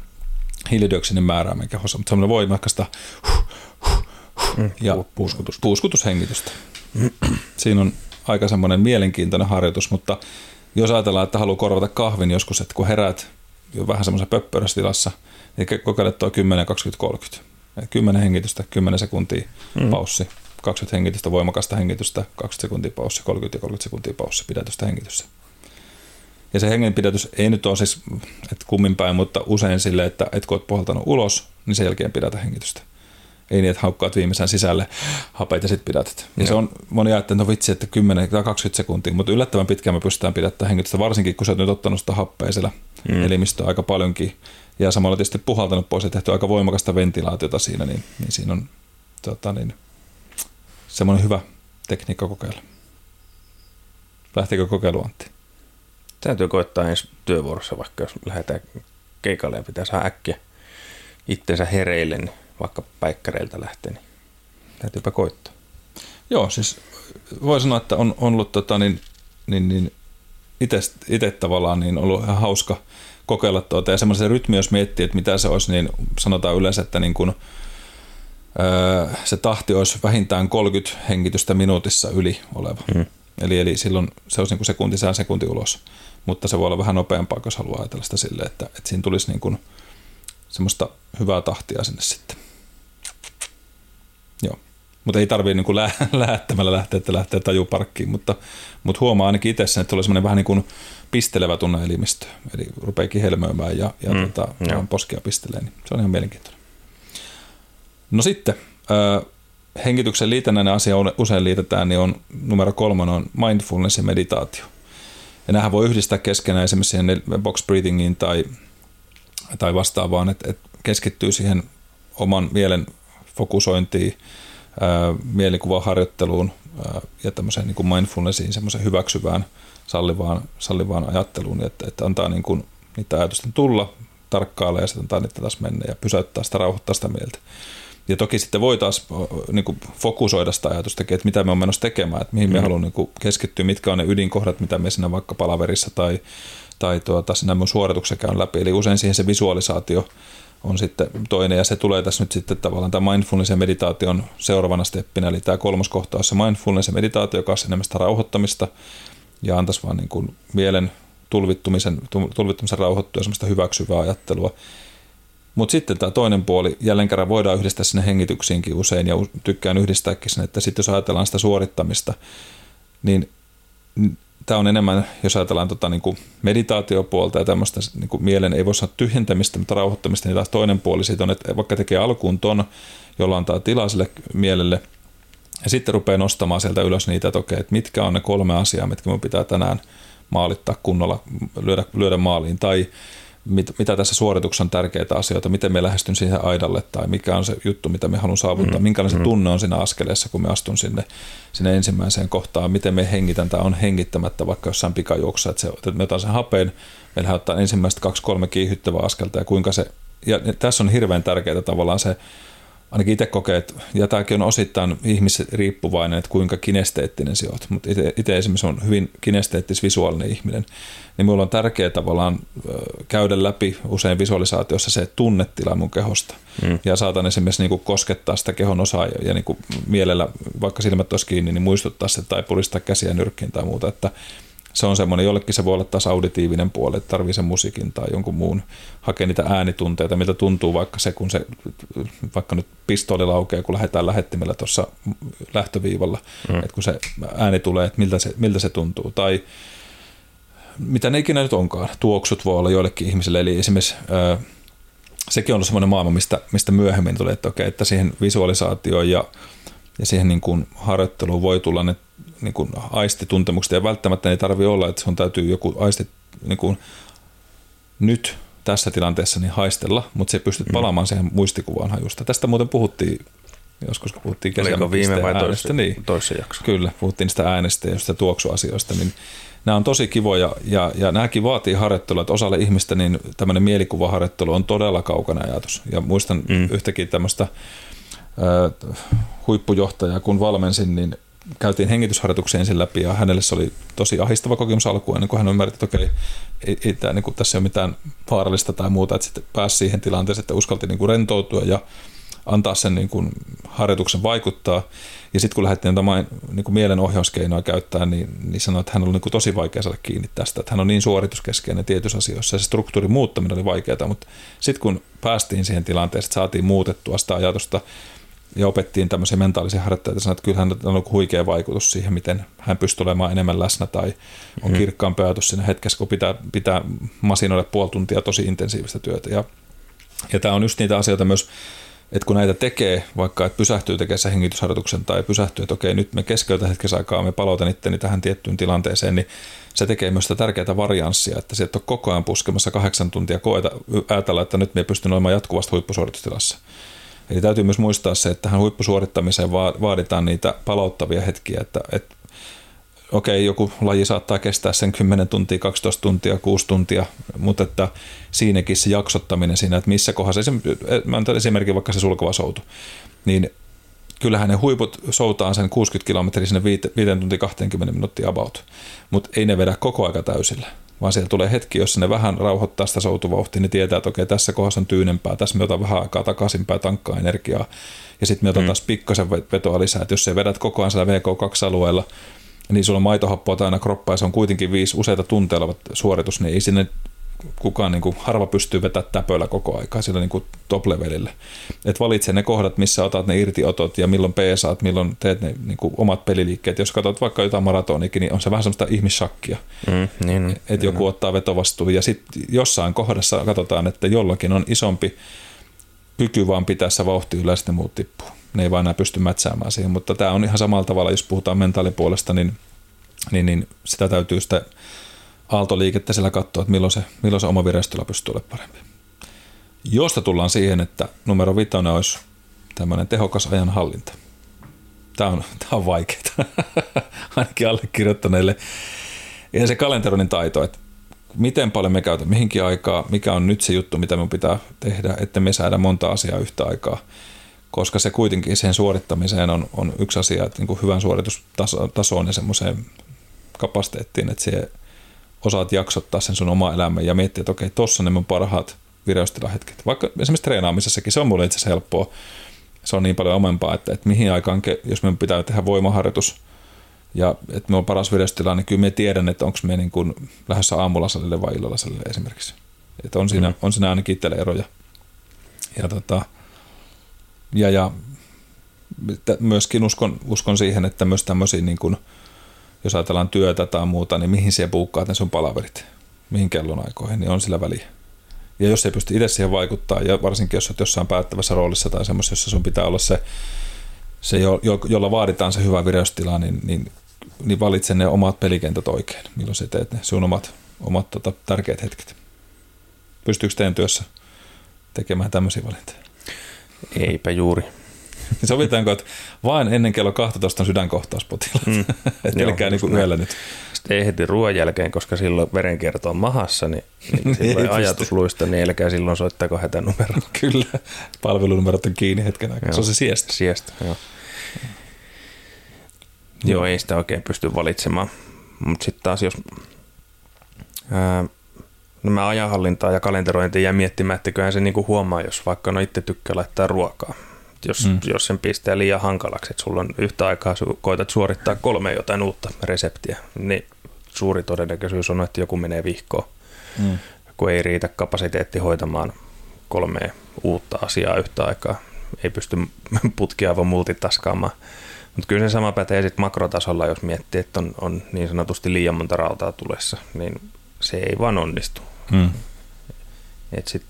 hiilidioksidin määrää meidän kehossa, mutta semmoinen voimakasta huh, huh, huh, mm, ja puuskutus. puuskutushengitystä. Siinä on aika semmoinen mielenkiintoinen harjoitus, mutta jos ajatellaan, että haluaa korvata kahvin joskus, että kun heräät jo vähän semmoisen pöppörössä tilassa, niin kokeile tuo 10, 20, 30. 10 hengitystä, 10 sekuntia mm. paussi, 20 hengitystä, voimakasta hengitystä, 20 sekuntia paussi, 30 ja 30 sekuntia paussi, pidätystä hengitystä. Ja se hengenpidätys ei nyt ole siis että kummin päin, mutta usein sille, että et kun olet puhaltanut ulos, niin sen jälkeen pidätä hengitystä. Ei niin, että haukkaat viimeisen sisälle hapet ja sitten pidätät. Ja no. se on, moni ajattelee, että no vitsi, että 10 tai 20 sekuntia, mutta yllättävän pitkään me pystytään pidättämään hengitystä, varsinkin kun sä oot nyt ottanut sitä happea siellä mm. elimistöä aika paljonkin. Ja samalla tietysti puhaltanut pois ja tehty aika voimakasta ventilaatiota siinä, niin, niin siinä on tota, niin, semmoinen hyvä tekniikka kokeilla. Lähtikö kokeilu Antti? Täytyy koittaa ensi työvuorossa, vaikka jos lähdetään keikalle ja pitää saada äkkiä itsensä hereille, niin vaikka päikkäreiltä lähtee, niin täytyypä koittaa. Joo, siis voi sanoa, että on, on ollut tota, niin, niin, niin itse tavallaan niin ollut ihan hauska kokeilla tuota. Ja semmoisen rytmi, jos miettii, että mitä se olisi, niin sanotaan yleensä, että niin kun, öö, se tahti olisi vähintään 30 hengitystä minuutissa yli oleva. Mm. Eli, eli silloin se olisi niin kuin sekunti sään, sekunti ulos. Mutta se voi olla vähän nopeampaa, jos haluaa ajatella sitä silleen, että, että siinä tulisi niin kuin semmoista hyvää tahtia sinne sitten. Mutta ei tarvii niin lä- lähettämällä lähteä, että lähtee tajuparkkiin, mutta, mutta huomaa ainakin itse sen, että tulee semmoinen vähän niin kuin pistelevä tunne elimistö. Eli rupeaa kihelmöimään ja, ja mm, tota, poskia pistelee, niin se on ihan mielenkiintoinen. No sitten, äh, hengityksen liitännäinen asia usein liitetään, niin on numero kolme on mindfulness ja meditaatio. Ja nämähän voi yhdistää keskenään esimerkiksi siihen box breathingiin tai, tai vastaavaan, että, että keskittyy siihen oman mielen fokusointiin, mielikuvaharjoitteluun ja tämmöiseen niin kuin mindfulnessiin, semmoisen hyväksyvään, sallivaan, sallivaan ajatteluun, että, että antaa niin kuin niitä ajatusten tulla, tarkkailla ja sitten antaa niitä taas mennä ja pysäyttää sitä, rauhoittaa sitä mieltä. Ja toki sitten voi taas niin kuin fokusoida sitä ajatustakin, että mitä me on menossa tekemään, että mihin mm. me haluamme niin keskittyä, mitkä on ne ydinkohdat, mitä me siinä vaikka palaverissa tai, tai tuota, siinä mun suorituksessa käyn läpi. Eli usein siihen se visualisaatio on sitten toinen, ja se tulee tässä nyt sitten tavallaan tämä mindfulness ja meditaation seuraavana steppinä, eli tämä kolmas kohta on se mindfulness ja meditaatio, joka on enemmän sitä rauhoittamista, ja antaisi vaan niin kuin mielen tulvittumisen, tulvittumisen rauhoittua semmoista hyväksyvää ajattelua. Mutta sitten tämä toinen puoli, jälleen kerran voidaan yhdistää sinne hengityksiinkin usein, ja tykkään yhdistääkin sen, että sitten jos ajatellaan sitä suorittamista, niin tämä on enemmän, jos ajatellaan tota, niin meditaatiopuolta ja tämmöistä niin kuin mielen, ei voi sanoa tyhjentämistä, mutta rauhoittamista, niin taas toinen puoli siitä on, että vaikka tekee alkuun ton, jolla antaa tilaa sille mielelle, ja sitten rupeaa nostamaan sieltä ylös niitä, että okei, että mitkä on ne kolme asiaa, mitkä minun pitää tänään maalittaa kunnolla, lyödä, lyödä maaliin, tai mit, mitä tässä suorituksessa on tärkeitä asioita, miten me lähestyn siihen aidalle tai mikä on se juttu, mitä me haluan saavuttaa, mm. minkälainen se mm. tunne on siinä askeleessa, kun me astun sinne, sinne ensimmäiseen kohtaan, miten me hengitän tai on hengittämättä vaikka jossain pikajuoksussa, että, se, että me otan sen hapeen, meillä ottaa ensimmäistä kaksi-kolme kiihyttävää askelta ja kuinka se, ja tässä on hirveän tärkeää tavallaan se ainakin itse kokee, että, ja tämäkin on osittain ihmisriippuvainen, että kuinka kinesteettinen sinä olet, mutta itse esimerkiksi on hyvin kinesteettis-visuaalinen ihminen, niin minulla on tärkeää tavallaan käydä läpi usein visualisaatiossa se tunnetila mun kehosta. Mm. Ja saatan esimerkiksi niin kuin koskettaa sitä kehon osaa ja, niin kuin mielellä, vaikka silmät olisi kiinni, niin muistuttaa se tai puristaa käsiä nyrkkiin tai muuta, että se on semmoinen, jollekin se voi olla taas auditiivinen puoli, että tarvii sen musiikin tai jonkun muun, hakea niitä äänitunteita, miltä tuntuu vaikka se, kun se, vaikka nyt pistooli laukee, kun lähdetään lähettimellä tuossa lähtöviivalla, mm. että kun se ääni tulee, että miltä se, miltä se tuntuu, tai mitä ne ikinä nyt onkaan, tuoksut voi olla joillekin ihmisille, eli esimerkiksi sekin on ollut semmoinen maailma, mistä, mistä myöhemmin tulee, että, okei, että siihen visualisaatioon ja, ja siihen niin kuin harjoitteluun voi tulla ne niin kuin aistituntemukset ja välttämättä ei tarvitse olla, että sun täytyy joku aisti niin kuin nyt tässä tilanteessa niin haistella, mutta se pystyt mm. palaamaan siihen muistikuvaan hajusta. Tästä muuten puhuttiin joskus kun puhuttiin Oliko viime vai äänestä, niin, toisessa jakso? Kyllä, puhuttiin sitä äänestä ja sitä tuoksuasioista, niin nämä on tosi kivoja ja, ja nämäkin vaatii harjoittelua, että osalle ihmistä niin tämmöinen mielikuvaharjoittelu on todella kaukana ajatus. Ja muistan mm. yhtäkin tämmöistä äh, huippujohtajaa, kun valmensin, niin käytiin hengitysharjoituksia ensin läpi ja hänelle se oli tosi ahistava kokemus alkuun, ennen kuin hän ymmärti, että okei, ei, ei tämä, niin kuin, tässä ei ole mitään vaarallista tai muuta, että sitten pääsi siihen tilanteeseen, että uskalti niin kuin rentoutua ja antaa sen niin kuin harjoituksen vaikuttaa. Ja sitten kun lähdettiin jotain niin kuin mielenohjauskeinoa käyttää, niin, niin sanoi, että hän oli niin kuin tosi vaikea saada kiinni tästä. Että hän on niin suorituskeskeinen tietyissä asioissa ja se struktuurin muuttaminen oli vaikeaa, mutta sitten kun päästiin siihen tilanteeseen, että saatiin muutettua sitä ajatusta ja opettiin tämmöisiä mentaalisia harjoitteita, sanoin, että kyllähän on huikea vaikutus siihen, miten hän pystyy olemaan enemmän läsnä tai on mm. kirkkaampi ajatus siinä hetkessä, kun pitää, pitää masinoida puoli tuntia tosi intensiivistä työtä. Ja, ja tämä on just niitä asioita myös, että kun näitä tekee, vaikka että pysähtyy tekemään sen hengitysharjoituksen tai pysähtyy, että okei, nyt me keskeytä hetkessä aikaa, me palautan itteni tähän tiettyyn tilanteeseen, niin se tekee myös sitä tärkeää varianssia, että sieltä on koko ajan puskemassa kahdeksan tuntia koeta, ajatella, että nyt me pystyn olemaan jatkuvasti huippusuoritustilassa. Eli täytyy myös muistaa se, että tähän huippusuorittamiseen vaaditaan niitä palauttavia hetkiä, että, että okei, joku laji saattaa kestää sen 10 tuntia, 12 tuntia, 6 tuntia, mutta että siinäkin se jaksottaminen siinä, että missä kohdassa, mä antan esimerkin vaikka se sulkava soutu, niin kyllähän ne huiput soutaan sen 60 kilometriä sinne 5, 5 tuntia 20 minuuttia about, mutta ei ne vedä koko aika täysillä vaan siellä tulee hetki, jossa ne vähän rauhoittaa sitä soutuvauhtia, niin tietää, että okei, tässä kohdassa on tyynempää, tässä me otan vähän aikaa takaisinpäin tankkaa energiaa, ja sitten me otan mm. taas pikkasen vetoa lisää, että jos sä vedät koko ajan siellä VK2-alueella, niin sulla on maitohappoa aina kroppa ja se on kuitenkin viisi useita tunteja suoritus, niin ei sinne kukaan niin kuin, harva pystyy vetämään täpöllä koko aikaa sillä niin top-levelillä. Et valitse ne kohdat, missä otat ne irtiotot ja milloin peesaat, milloin teet ne niin kuin, omat peliliikkeet. Jos katsot vaikka jotain maratonikin, niin on se vähän semmoista ihmissakkia. Mm, niin, että niin. joku ottaa vetovastuun ja sitten jossain kohdassa katsotaan, että jollakin on isompi kyky vaan pitää se vauhti yllä, sitten muut tippuu. Ne ei vaan enää pysty mätsäämään siihen, mutta tämä on ihan samalla tavalla, jos puhutaan mentaalipuolesta, niin, niin, niin sitä täytyy sitten aaltoliikettä siellä katsoa, että milloin se, milloin se oma vireystila pystyy olemaan parempi. Josta tullaan siihen, että numero vitonen olisi tämmöinen tehokas ajanhallinta. Tämä on, tämä on vaikeaa, ainakin allekirjoittaneille. Ja se kalenteroinnin taito, että miten paljon me käytämme mihinkin aikaa, mikä on nyt se juttu, mitä me pitää tehdä, että me saada monta asiaa yhtä aikaa. Koska se kuitenkin sen suorittamiseen on, on yksi asia, että niin kuin hyvän suoritustasoon ja semmoiseen kapasiteettiin, että se osaat jaksottaa sen sun oma elämän ja miettiä, että okei, tossa ne mun parhaat vireystilahetket. Vaikka esimerkiksi treenaamisessakin, se on mulle itse asiassa helppoa. Se on niin paljon omempaa, että, että mihin aikaan, jos me pitää tehdä voimaharjoitus ja että me on paras vireystila, niin kyllä me tiedän, että onko me niin kuin lähdössä aamulla salille vai illalla salille esimerkiksi. Että on siinä, mm. on siinä ainakin itselle eroja. Ja, tota, ja, ja myöskin uskon, uskon siihen, että myös tämmöisiä, niin kuin, jos ajatellaan työtä tai muuta, niin mihin siellä puukkaat ne sun palaverit, mihin kellonaikoihin, niin on sillä väliä. Ja jos ei pysty itse siihen vaikuttaa, ja varsinkin jos olet jossain päättävässä roolissa tai semmoisessa, jossa sun pitää olla se, se jo, jo, jolla vaaditaan se hyvä vireystila, niin, niin, niin valitse ne omat pelikentät oikein, milloin sä teet ne sun omat, omat tota, tärkeät hetket. Pystyykö teidän työssä tekemään tämmöisiä valintoja? Eipä juuri. Sovitaanko, että vain ennen kello 12 on sydänkohtaus potilaat? Mm. että älkää niin yöllä nyt. Sitten ei heti ruoan jälkeen, koska silloin verenkierto on mahassa, niin, niin silloin ajatus luista, niin älkää silloin soittako hätänumero. Kyllä, palvelunumerot on kiinni hetken aikaa. Se on se siestä. Siestä, joo. Joo, ei sitä oikein pysty valitsemaan. Mutta sitten taas jos ää, nämä ajanhallintaa ja kalenterointia jää miettimään, että kyllähän se niinku huomaa, jos vaikka no itse tykkää laittaa ruokaa. Jos, mm. jos sen pistää liian hankalaksi, että sulla on yhtä aikaa, koetat suorittaa kolme jotain uutta reseptiä, niin suuri todennäköisyys on, että joku menee vihkoon, mm. kun ei riitä kapasiteetti hoitamaan kolmea uutta asiaa yhtä aikaa. Ei pysty putkia aivan multitaskaamaan. Mutta kyllä se sama pätee sitten makrotasolla, jos miettii, että on, on niin sanotusti liian monta rautaa tulessa, niin se ei vaan onnistu. Mm. Et sit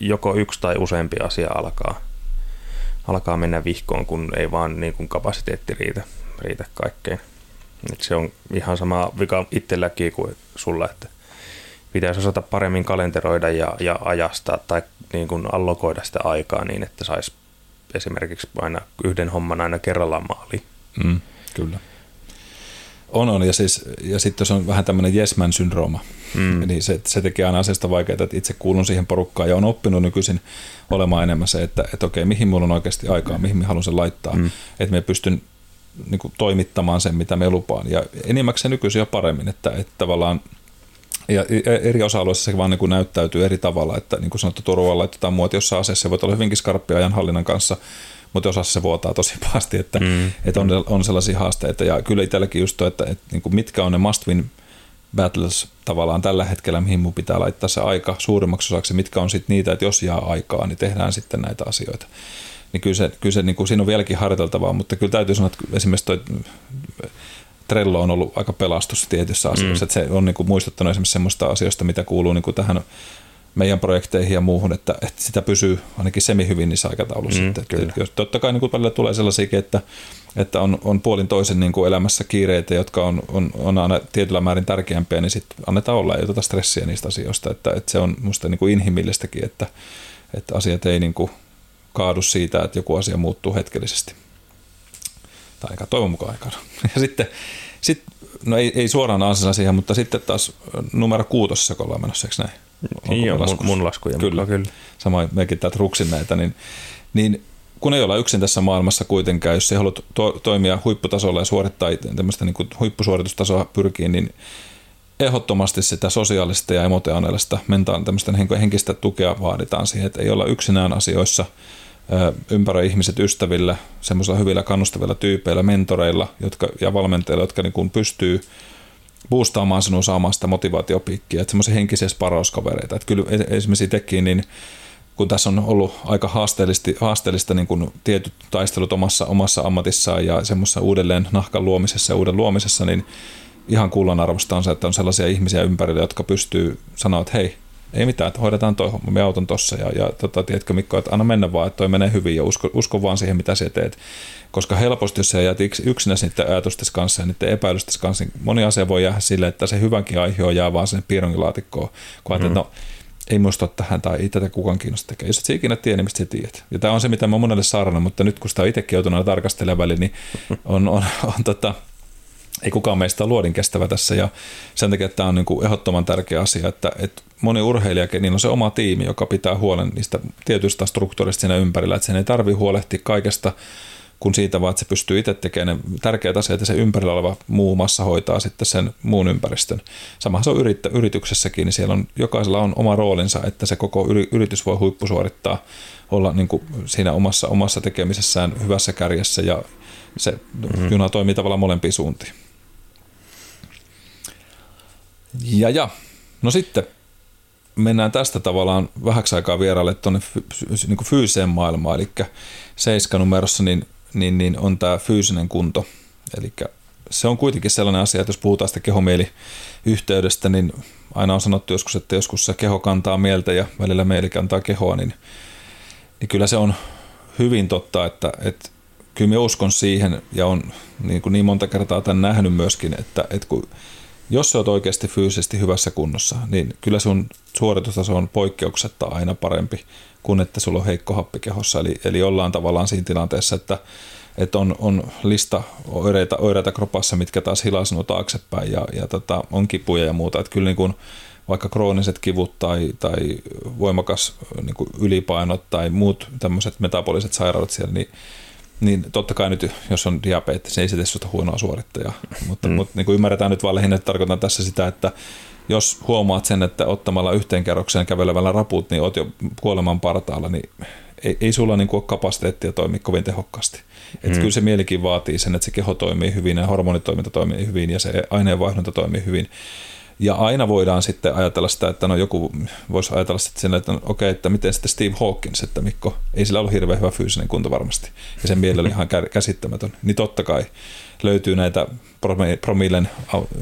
joko yksi tai useampi asia alkaa, alkaa mennä vihkoon, kun ei vaan niin kun kapasiteetti riitä, riitä kaikkeen. Et se on ihan sama vika itselläkin kuin sulla, että pitäisi osata paremmin kalenteroida ja, ja ajastaa tai niin kuin allokoida sitä aikaa niin, että saisi esimerkiksi aina yhden homman aina kerrallaan maaliin. Mm, kyllä. On, on. Ja, siis, ja sitten jos on vähän tämmöinen yes man syndrooma, mm. niin se, se tekee aina asiasta vaikeaa, että itse kuulun siihen porukkaan ja on oppinut nykyisin olemaan enemmän se, että, että okei, mihin mulla on oikeasti aikaa, mihin mä haluan sen laittaa, mm. että me pystyn niin kuin, toimittamaan sen, mitä me lupaan. Ja enimmäkseen nykyisin jo paremmin, että, että tavallaan ja eri osa-alueissa se vaan niin kuin näyttäytyy eri tavalla, että niin kuin sanottu turvalla laitetaan muoti jossain aseessa, voit olla hyvinkin skarppia ajanhallinnan kanssa, mutta osassa se vuotaa tosi pahasti, että, mm. että on, on sellaisia haasteita. Ja kyllä itselläkin just to, että, että niin kuin mitkä on ne must win battles tavallaan tällä hetkellä, mihin mun pitää laittaa se aika suurimmaksi osaksi, mitkä on sitten niitä, että jos jää aikaa, niin tehdään sitten näitä asioita. Niin kyllä, se, kyllä se, niin kuin, siinä on vieläkin harjoiteltavaa, mutta kyllä täytyy sanoa, että esimerkiksi toi Trello on ollut aika pelastus tietyissä asioissa, mm. että se on niin kuin muistuttanut esimerkiksi semmoista asioista, mitä kuuluu niin kuin tähän meidän projekteihin ja muuhun, että, että sitä pysyy ainakin semi hyvin niissä aikatauluissa. Mm, että, jos, totta kai niin kuin välillä tulee sellaisia, että, että on, on puolin toisen niin kuin elämässä kiireitä, jotka on, on, on aina tietyllä määrin tärkeämpiä, niin sitten annetaan olla ja oteta stressiä niistä asioista. Että, että se on minusta niin kuin inhimillistäkin, että, että asiat ei niin kuin kaadu siitä, että joku asia muuttuu hetkellisesti. Tai ainakaan toivon mukaan aikaa. Ja sitten, sit, no ei, ei suoraan ansana siihen, mutta sitten taas numero kuutosessa, kun ollaan menossa, eikö näin? Niin joo, mun, mun laskuja kyllä. kyllä. Sama mekin täältä ruksin näitä, niin, niin kun ei olla yksin tässä maailmassa kuitenkaan, jos ei halua to- toimia huipputasolla ja suorittaa tämmöistä niin huippusuoritustasoa pyrkii, niin ehdottomasti sitä sosiaalista ja emotionaalista mentaan tämmöistä henkistä tukea vaaditaan siihen, että ei olla yksinään asioissa ympäröi ihmiset ystävillä, semmoisilla hyvillä kannustavilla tyypeillä, mentoreilla jotka, ja valmentajilla, jotka niin kuin pystyy boostaamaan sinua saamaan sitä motivaatiopiikkiä, että semmoisia henkisiä sparauskavereita. Että kyllä e- esimerkiksi itsekin, niin kun tässä on ollut aika haasteellista, haasteellista niin kuin tietyt taistelut omassa, omassa ammatissaan ja semmoisessa uudelleen nahkan luomisessa ja uuden luomisessa, niin ihan kullanarvosta on se, että on sellaisia ihmisiä ympärillä, jotka pystyy sanoa, että hei, ei mitään, että hoidetaan toi homma, me auton tossa ja, ja tota, tiedätkö Mikko, että anna mennä vaan, että toi menee hyvin ja usko, usko vaan siihen, mitä sä teet. Koska helposti, jos sä jäät yksinäsi niiden ajatusten kanssa ja niiden epäilysten kanssa, niin moni asia voi jäädä sille, että se hyvänkin aihe jää vaan sinne piirongilaatikkoon, kun mm. että no, ei muista tähän tai ei tätä kukaan kiinnosta tekemään. Jos et sä ikinä tiedä, niin mistä sä tiedät. Ja tämä on se, mitä mä monelle saarannut, mutta nyt kun sitä on itsekin joutunut tarkastelemaan niin on, on, on, on tota, ei kukaan meistä ole luodin kestävä tässä ja sen takia tämä on niin kuin ehdottoman tärkeä asia, että, että moni urheilijakin, niin on se oma tiimi, joka pitää huolen niistä tietyistä struktuurista siinä ympärillä, että sen ei tarvitse huolehtia kaikesta kuin siitä vaan, että se pystyy itse tekemään ne tärkeät asiat ja se ympärillä oleva muu massa hoitaa sitten sen muun ympäristön. Samahan se on yrittä, yrityksessäkin, niin siellä on, jokaisella on oma roolinsa, että se koko yritys voi huippusuorittaa, olla niin kuin siinä omassa, omassa tekemisessään hyvässä kärjessä ja se mm-hmm. juna toimii tavallaan molempiin suuntiin. Ja ja, no sitten mennään tästä tavallaan vähäksi aikaa vieraille tuonne niin fyysiseen maailmaan, eli numerossa niin, niin, niin on tämä fyysinen kunto. Eli se on kuitenkin sellainen asia, että jos puhutaan sitä kehomieliyhteydestä, niin aina on sanottu joskus, että joskus se keho kantaa mieltä ja välillä mieli kantaa kehoa, niin, niin kyllä se on hyvin totta, että, että kyllä me uskon siihen ja on niin, kuin niin monta kertaa tämän nähnyt myöskin, että, että kun jos sä oot oikeasti fyysisesti hyvässä kunnossa, niin kyllä sun suoritustaso on poikkeuksetta aina parempi kuin että sulla on heikko happi kehossa. Eli, eli ollaan tavallaan siinä tilanteessa, että, että on, on lista oireita, oireita kropassa, mitkä taas hilaa sinua taaksepäin ja, ja tota, on kipuja ja muuta. Että kyllä niin kuin, vaikka krooniset kivut tai, tai voimakas niin kuin ylipainot tai muut tämmöiset metaboliset sairaudet siellä, niin niin totta kai nyt, jos on diabetes, ei se tee sinusta huonoa suorittajaa. Mutta, mm. mutta niin kuin ymmärretään nyt vaan lähinnä, että tarkoitan tässä sitä, että jos huomaat sen, että ottamalla yhteen kerrokseen kävelevällä raput, niin oot jo kuoleman partaalla, niin ei, ei sulla niin kuin ole kapasiteettia toimia kovin tehokkaasti. Että mm. kyllä se mielikin vaatii sen, että se keho toimii hyvin ja hormonitoiminta toimii hyvin ja se aineenvaihdunta toimii hyvin. Ja aina voidaan sitten ajatella sitä, että no joku voisi ajatella sitten sen, että no, okei, että miten sitten Steve Hawkins, että Mikko, ei sillä ollut hirveän hyvä fyysinen kunto varmasti. Ja sen mieli oli ihan käsittämätön. Niin totta kai löytyy näitä promillen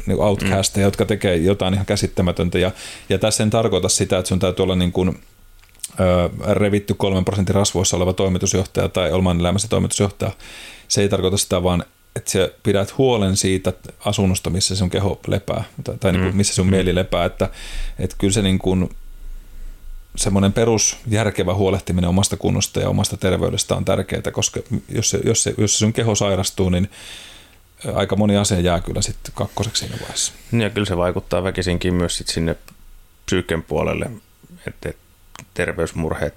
niin outcasteja, jotka tekee jotain ihan käsittämätöntä. Ja, ja tässä en tarkoita sitä, että sun täytyy olla niin kuin, revitty kolmen prosentin rasvoissa oleva toimitusjohtaja tai oman elämässä toimitusjohtaja. Se ei tarkoita sitä, vaan että sä pidät huolen siitä asunnosta, missä sun keho lepää, tai, tai niin kuin, mm. missä sun mm. mieli lepää, että, että kyllä se niin kuin, semmoinen perusjärkevä huolehtiminen omasta kunnosta ja omasta terveydestä on tärkeää, koska jos, se, jos, se, jos se sun keho sairastuu, niin aika moni asia jää kyllä sitten kakkoseksi siinä vaiheessa. Ja kyllä se vaikuttaa väkisinkin myös sit sinne psyyken puolelle, että terveysmurheet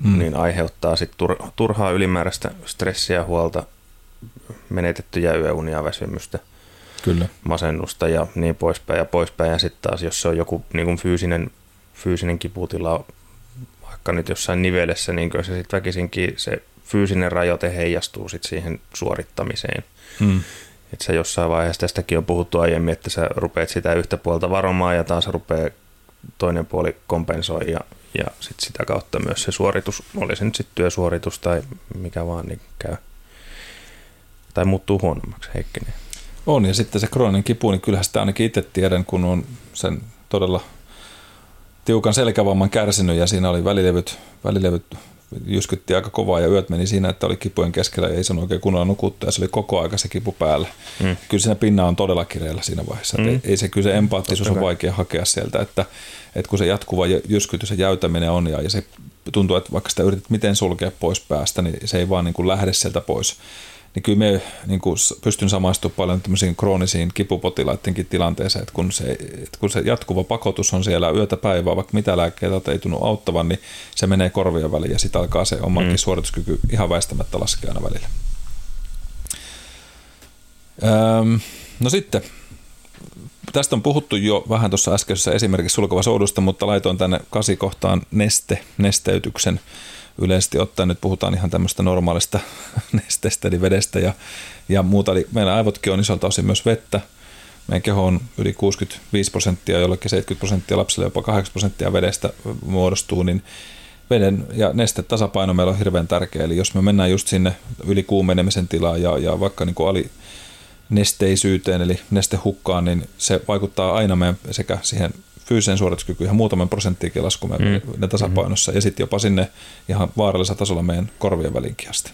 mm. niin aiheuttaa sit turhaa ylimääräistä stressiä ja huolta menetettyjä yöunia, väsymystä, Kyllä. masennusta ja niin poispäin ja poispäin. Ja sitten taas, jos se on joku niin kuin fyysinen, fyysinen kiputila, vaikka nyt jossain nivelessä, niin kyllä se sitten väkisinkin se fyysinen rajoite heijastuu sit siihen suorittamiseen. Hmm. Että se jossain vaiheessa, tästäkin on puhuttu aiemmin, että sä rupeat sitä yhtä puolta varomaan ja taas rupeaa toinen puoli kompensoi ja, ja sit sitä kautta myös se suoritus, oli se nyt sitten työsuoritus tai mikä vaan, niin käy tai muuttuu huonommaksi, heikkenee. On, ja sitten se krooninen kipu, niin kyllähän sitä ainakin itse tiedän, kun on sen todella tiukan selkävamman kärsinyt ja siinä oli välilevyt, välilevyt jyskytti aika kovaa ja yöt meni siinä, että oli kipujen keskellä ja ei sen oikein kunnolla nukuttu ja se oli koko aika se kipu päällä. Mm. Kyllä siinä pinna on todella kireellä siinä vaiheessa. Mm. Ei, ei, se kyllä se empaattisuus on vaikea hakea sieltä, että, että kun se jatkuva jyskytys ja jäytäminen on ja, ja se tuntuu, että vaikka sitä yrität miten sulkea pois päästä, niin se ei vaan niin kuin lähde sieltä pois niin kyllä me niin kuin pystyn samaistumaan paljon tämmöisiin kroonisiin kipupotilaidenkin tilanteeseen, että kun, se, että kun se jatkuva pakotus on siellä yötä päivää, vaikka mitä lääkkeitä ei tunnu auttavan, niin se menee korvien väliin ja sitten alkaa se omakin mm. suorituskyky ihan väistämättä laskea aina välillä. Öm, no sitten, tästä on puhuttu jo vähän tuossa äskeisessä esimerkiksi sulkava soudusta, mutta laitoin tänne kasikohtaan neste, nesteytyksen yleisesti ottaen nyt puhutaan ihan tämmöistä normaalista nesteestä, eli vedestä ja, ja muuta. Eli meillä aivotkin on isolta osin myös vettä. Meidän keho on yli 65 prosenttia, jollekin 70 prosenttia lapsille jopa 8 prosenttia vedestä muodostuu, niin veden ja nestetasapaino meillä on hirveän tärkeä. Eli jos me mennään just sinne yli kuumenemisen tilaan ja, ja vaikka niin kuin ali nesteisyyteen, eli nestehukkaan, niin se vaikuttaa aina meidän sekä siihen fyysisen suorituskyky ihan muutaman prosenttiikin lasku mm. ne tasapainossa, mm-hmm. ja sitten jopa sinne ihan vaarallisella tasolla meidän korvien välinkin asti.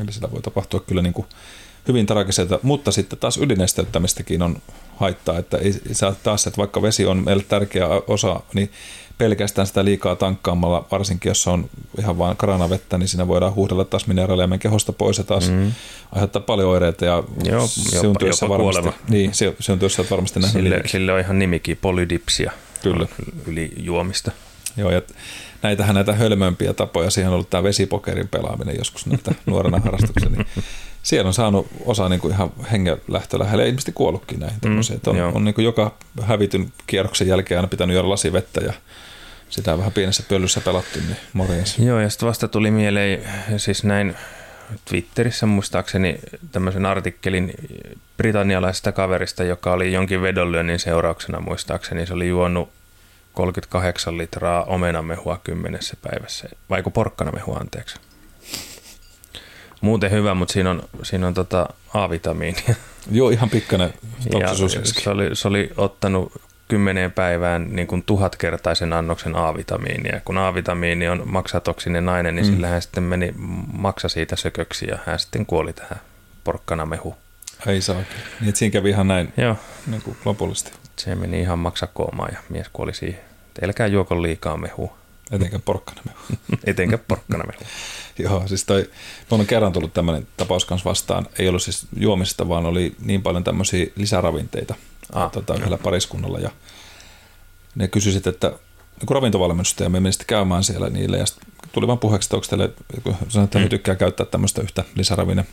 Eli sitä voi tapahtua kyllä niin kuin hyvin tragiselta, mutta sitten taas ylinesteyttämistäkin on haittaa, että ei saa taas, että vaikka vesi on meille tärkeä osa, niin pelkästään sitä liikaa tankkaamalla, varsinkin jos on ihan vain kranavettä, niin siinä voidaan huuhdella taas mineraaleja meidän kehosta pois ja taas mm. aiheuttaa paljon oireita ja Joo, jopa, jopa varmasti, kuolema. Niin, työssä varmasti nähnyt sille, sille on ihan nimikin, polydipsia. Kyllä. Yli juomista. Joo, ja näitähän näitä hölmömpiä tapoja, siihen on ollut tämä vesipokerin pelaaminen joskus näitä nuorena harrastuksena, niin siellä on saanut osa niin kuin ihan hengenlähtö lähelle, ilmeisesti kuollutkin näihin mm, on, on niin kuin joka hävityn kierroksen jälkeen aina pitänyt juoda lasi vettä ja sitä vähän pienessä pöllyssä pelattu, niin morjens. Joo, ja sitten vasta tuli mieleen, siis näin Twitterissä muistaakseni tämmöisen artikkelin britannialaisesta kaverista, joka oli jonkin vedonlyönnin seurauksena muistaakseni. Se oli juonut 38 litraa omenamehua kymmenessä päivässä, vaiko porkkanamehua anteeksi. Muuten hyvä, mutta siinä on, siinä on tota A-vitamiinia. Joo, ihan pikkainen se oli, se oli ottanut kymmeneen päivään niin kuin tuhatkertaisen annoksen A-vitamiinia. Kun A-vitamiini on maksatoksinen nainen, niin mm. sillä hän sitten meni maksa siitä sököksi ja hän sitten kuoli tähän porkkanamehu. Ei saa. Niin, siinä kävi ihan näin Joo. Niin kuin lopullisesti. Se meni ihan maksakoomaan ja mies kuoli siihen. Älkää juoko liikaa mehua. Etenkä porkkanamehu. Etenkä porkkanamehu. Joo, siis toi, on kerran tullut tämmöinen tapaus kanssa vastaan. Ei ollut siis juomista, vaan oli niin paljon tämmöisiä lisäravinteita ah, tota, yhdellä pariskunnalla. Ja ne kysyivät, että niin ravintovalmennusta ja me menimme käymään siellä niille ja tuli vaan puheeksi, että onko teille, kun sanoin, että mm. tykkää käyttää tämmöistä yhtä lisäravinne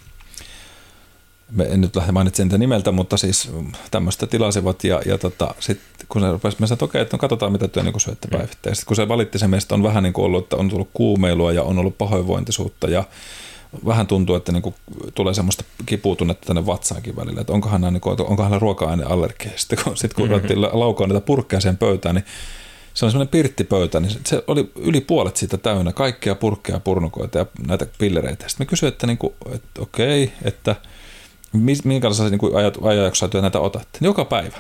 me en nyt lähde mainitsemaan niitä nimeltä, mutta siis tämmöistä tilasivat ja, ja tota, sitten kun se rupesi, mä sanoin, että okei, että no katsotaan mitä työ niin syötte mm. päivittäin. Sitten kun se valitti sen meistä on vähän niin kuin ollut, että on tullut kuumeilua ja on ollut pahoinvointisuutta ja vähän tuntuu, että niin kuin tulee semmoista kipuutunnetta tänne vatsaankin välillä, että onkohan, niin kuin, onkohan hänellä ruoka-aineallergia. Sitten kun, sitten kun mm-hmm. ruvettiin laukaa niitä purkkeja sen pöytään, niin se on semmoinen pirttipöytä, niin se oli yli puolet siitä täynnä, kaikkia purkkeja, purnukoita ja näitä pillereitä. Sitten me kysyin, että, niin kuin, että okei, että – minkälaisia niin ajanjaksoja työ näitä otatte? Niin joka päivä.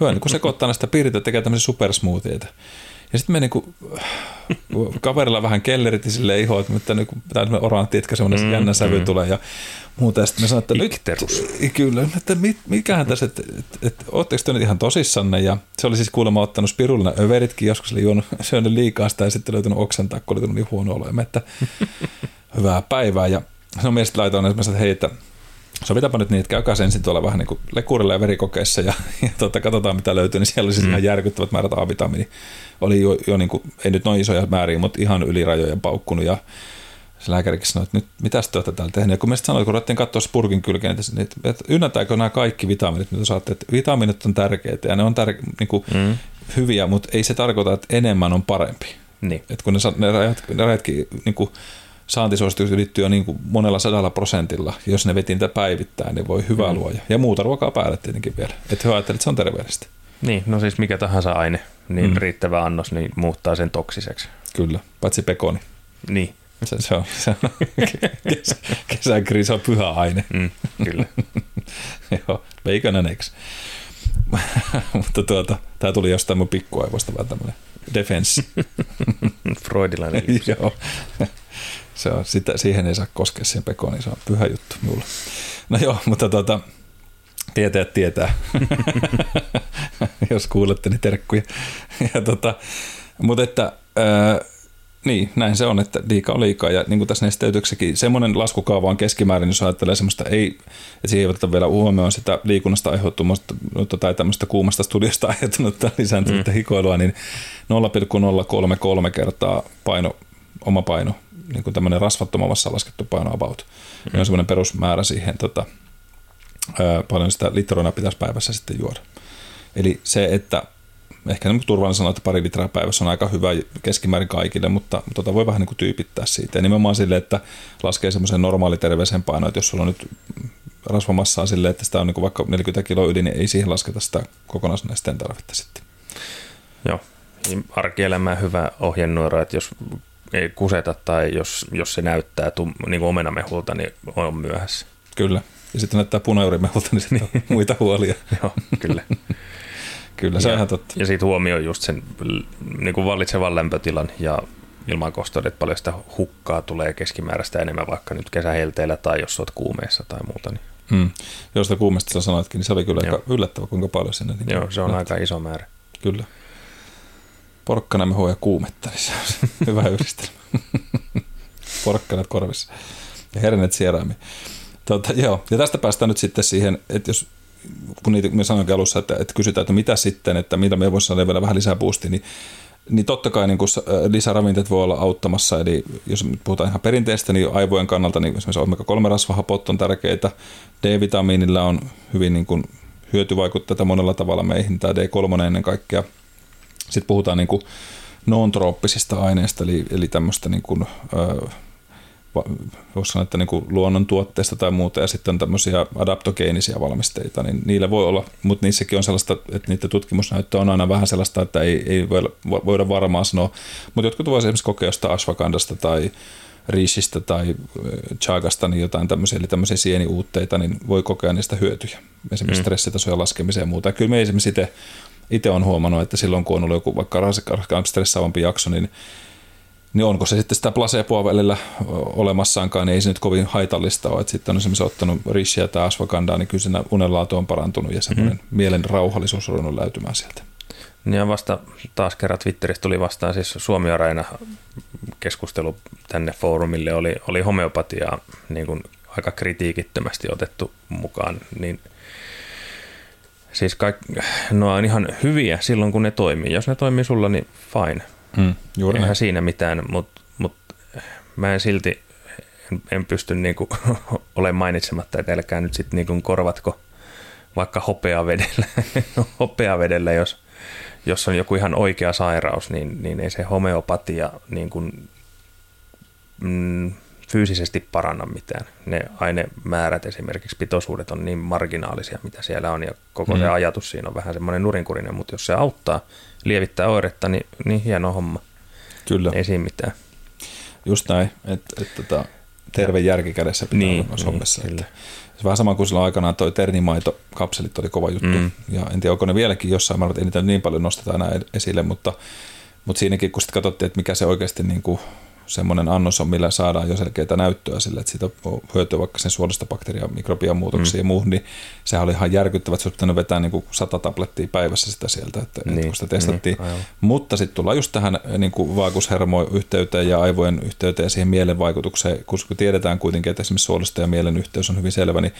Hyvä, niin kun sekoittaa näistä piiritä tekee tämmöisiä supersmoothieita. Ja sitten me niin kuin, kaverilla vähän kellerit sille iho, mutta niin kuin, tämä orantti, että semmoinen mm, jännä sävy mm. tulee ja muuta. Ja sitten me sanoin, että Ikterus. nyt, kyllä, että mit, mikähän tässä, että, että, että ootteko te nyt ihan tosissanne? Ja se oli siis kuulemma ottanut spirullina överitkin, joskus oli juonut, syönyt liikaa sitä ja sitten löytynyt oksentaa, kun oli tullut niin huono olo. Ja että hyvää päivää. Ja no mielestäni laitoin, että hei, että sovitaanpa nyt niin, että käykää ensin tuolla vähän niin kuin lekurilla ja verikokeissa ja, ja tota, katsotaan mitä löytyy, niin siellä oli siis mm. ihan järkyttävät määrät A-vitamiini. Oli jo, jo niin kuin, ei nyt noin isoja määriä, mutta ihan yli rajojen paukkunut ja se lääkärikin sanoi, että nyt mitä te olette täällä tehneet. Ja kun me sanoin, kun ruvettiin katsoa spurkin kylkeen, että, että ynnätääkö nämä kaikki vitamiinit, mitä saatte, että vitamiinit on tärkeitä ja ne on tär, niin kuin, mm. hyviä, mutta ei se tarkoita, että enemmän on parempi. Niin. Että kun ne, ne, rajat, ne rajatkin niin kuin, saantisuositukset ylittyy jo niin kuin monella sadalla prosentilla. Jos ne veti niitä päivittäin, niin voi hyvää mm. luoja. Ja muuta ruokaa päälle tietenkin vielä. Että hyvä ajattelet, että se on terveellistä. Niin, no siis mikä tahansa aine, niin mm. riittävä annos niin muuttaa sen toksiseksi. Kyllä, paitsi pekoni. Niin. Se, se on, se on kesä, on pyhä aine. Mm, kyllä. Joo, bacon eggs. Mutta tuota, tämä tuli jostain mun pikkuaivoista vähän tämmöinen defense. Freudilainen Joo se on, sitä, siihen ei saa koskea siihen pekoon, niin se on pyhä juttu minulle. No joo, mutta tota, tietää tietää, jos kuulette, niin terkkuja. ja tota, mutta että, ää, niin, näin se on, että liikaa on liikaa. Ja niin kuin tässä nesteytyksessäkin, semmoinen laskukaava on keskimäärin, jos ajattelee semmoista, ei, että siihen ei oteta vielä huomioon sitä liikunnasta aiheuttumasta tai tämmöistä kuumasta studiosta aiheutunutta lisääntynyttä mm. hikoilua, niin 0,033 kertaa paino, oma paino niin kuin tämmöinen rasvattomassa laskettu paino about. Mm. on semmoinen perusmäärä siihen, tota, ää, paljon sitä litroina pitäisi päivässä sitten juoda. Eli se, että ehkä niin turvallinen sanoa, että pari litraa päivässä on aika hyvä keskimäärin kaikille, mutta tota voi vähän niin kuin tyypittää siitä. Ja nimenomaan sille, että laskee semmoisen normaaliterveisen painoa, että jos sulla on nyt rasvamassaa sille, että sitä on niin kuin vaikka 40 kiloa yli, niin ei siihen lasketa sitä kokonaisnesteen tarvetta sitten. Joo, arkielämään hyvä ohjenuora, että jos ei kuseta tai jos, jos se näyttää tum, niin kuin omenamehulta, niin on myöhässä. Kyllä. Ja sitten näyttää punajourimehulta, niin sitten on muita huolia. Joo, kyllä. Kyllä, se ja, on ihan totta. Ja sitten huomioi just sen niin kuin vallitsevan lämpötilan ja ilmankosteuden, että paljon sitä hukkaa tulee keskimääräistä enemmän vaikka nyt kesähelteillä tai jos olet kuumeessa tai muuta. Niin. Hmm. Jos sitä kuumesta sä sanoitkin, niin se oli kyllä Joo. aika yllättävä, kuinka paljon sinne. Niin Joo, se on lähti. aika iso määrä. Kyllä porkkanamehu ja kuumetta, niin se on hyvä yhdistelmä. Porkkanat korvissa ja hernet sieraimi. Tota, joo. Ja tästä päästään nyt sitten siihen, että jos kun niitä, me sanoin alussa, että, että kysytään, että mitä sitten, että mitä me voisi saada vielä vähän lisää boostia, niin niin totta kai niin kuin lisäravinteet voi olla auttamassa, eli jos puhutaan ihan perinteistä, niin aivojen kannalta niin esimerkiksi omega-3-rasvahapot on tärkeitä, D-vitamiinilla on hyvin niin kuin hyötyvaikutteita monella tavalla. Meihin, tämä D3 ennen kaikkea. Sitten puhutaan niin kuin non-trooppisista aineista, eli, eli tämmöistä niin kuin, voisi sanoa, että niin kuin luonnontuotteista tai muuta, ja sitten on tämmöisiä adaptogeenisia valmisteita, niin niillä voi olla, mutta niissäkin on sellaista, että niiden tutkimusnäyttö on aina vähän sellaista, että ei, ei voida varmaan sanoa, mutta jotkut voisivat esimerkiksi kokea jostain ashwagandasta tai riisistä tai chagasta niin jotain tämmöisiä, eli tämmöisiä sieniuutteita, niin voi kokea niistä hyötyjä, esimerkiksi mm. stressitasojen laskemiseen ja muuta. Ja kyllä me esimerkiksi itse, itse on huomannut, että silloin kun on ollut joku vaikka stressaavampi jakso, niin niin onko se sitten sitä placeboa välillä olemassaankaan, niin ei se nyt kovin haitallista ole. Että sitten on esimerkiksi ottanut rishiä tai asvakandaa, niin kyllä siinä unenlaatu on parantunut ja semmoinen mm. mielen rauhallisuus on ruvennut löytymään sieltä. Niin ja vasta taas kerran Twitteristä tuli vastaan siis Suomi Areena keskustelu tänne foorumille oli, oli homeopatiaa niin kuin aika kritiikittömästi otettu mukaan, niin siis kaik, no on ihan hyviä silloin kun ne toimii. Jos ne toimii sulla, niin fine. Mm, juuri Eihän näin. siinä mitään, mutta mut mä en silti en, en pysty niinku olemaan mainitsematta, että älkää nyt sitten niinku korvatko vaikka hopeavedellä, hopeavedellä jos, jos on joku ihan oikea sairaus, niin, niin ei se homeopatia niin kuin, mm, fyysisesti paranna mitään. Ne ainemäärät esimerkiksi, pitoisuudet on niin marginaalisia, mitä siellä on, ja koko mm. se ajatus siinä on vähän semmoinen nurinkurinen, mutta jos se auttaa, lievittää oiretta, niin, niin hieno homma. Kyllä. Ei siinä mitään. Just näin, että et, tota, terve järki kädessä pitää niin, olla niin, hommassa. Kyllä. Se vähän sama kuin silloin aikanaan toi ternimaito, kapselit oli kova juttu. Mm. Ja en tiedä, onko ne vieläkin jossain, mä ei niitä niin paljon nosteta enää esille, mutta, mutta siinäkin kun sitten katsottiin, että mikä se oikeasti niin kuin semmoinen annos on, millä saadaan jo selkeää näyttöä sille, että siitä on hyötyä vaikka sen suolista bakteria, mikrobian muutoksia mm. ja muuhun, niin sehän oli ihan järkyttävä, että se olisi pitänyt vetää niin kuin sata tablettia päivässä sitä sieltä, että, niin, että kun sitä testattiin. Niin, Mutta sitten tullaan just tähän niin kuin vaakushermoyhteyteen ja aivojen yhteyteen ja siihen mielen vaikutukseen, kun tiedetään kuitenkin, että esimerkiksi suolista ja mielen yhteys on hyvin selvä, niin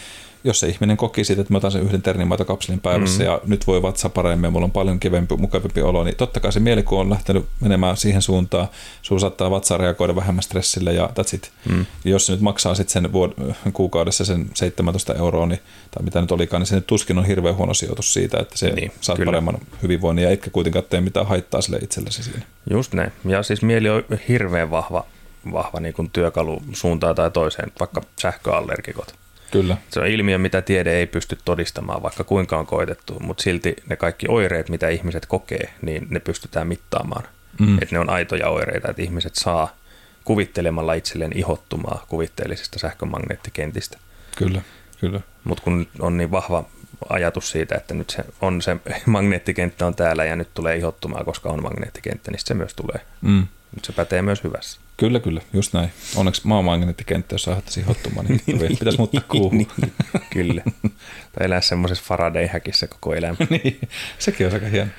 jos se ihminen koki siitä, että mä otan sen yhden ternimaitokapselin päivässä mm. ja nyt voi vatsa paremmin ja mulla on paljon kivempi, mukavampi olo, niin totta kai se mielikuva on lähtenyt menemään siihen suuntaan, sulla saattaa vatsa reagoida vähemmän stressille ja that's it. Mm. Ja jos se nyt maksaa sitten sen vuod- kuukaudessa sen 17 euroa, niin, tai mitä nyt olikaan, niin se nyt tuskin on hirveän huono sijoitus siitä, että se niin, saat kyllä. paremman hyvinvoinnin ja etkä kuitenkaan tee mitään haittaa sille itsellesi siinä. Just näin. Ja siis mieli on hirveän vahva, vahva niin kuin työkalu suuntaan tai toiseen, vaikka sähköallergikot. Kyllä. Se on ilmiö, mitä tiede ei pysty todistamaan, vaikka kuinka on koetettu, mutta silti ne kaikki oireet, mitä ihmiset kokee, niin ne pystytään mittaamaan. Mm. Että ne on aitoja oireita, että ihmiset saa kuvittelemalla itselleen ihottumaa kuvitteellisesta sähkömagneettikentistä. Kyllä, kyllä. Mutta kun on niin vahva ajatus siitä, että nyt se on se magneettikenttä on täällä ja nyt tulee ihottumaa, koska on magneettikenttä, niin se myös tulee. Mm. Nyt se pätee myös hyvässä. Kyllä, kyllä, just näin. Onneksi maamagneettikenttä, jos saattaisi hottumaan, niin, niin pitäisi muuttaa kuuhun. niin, kyllä. Tai elää semmoisessa Faraday-häkissä koko elämä. niin, sekin on aika hieno.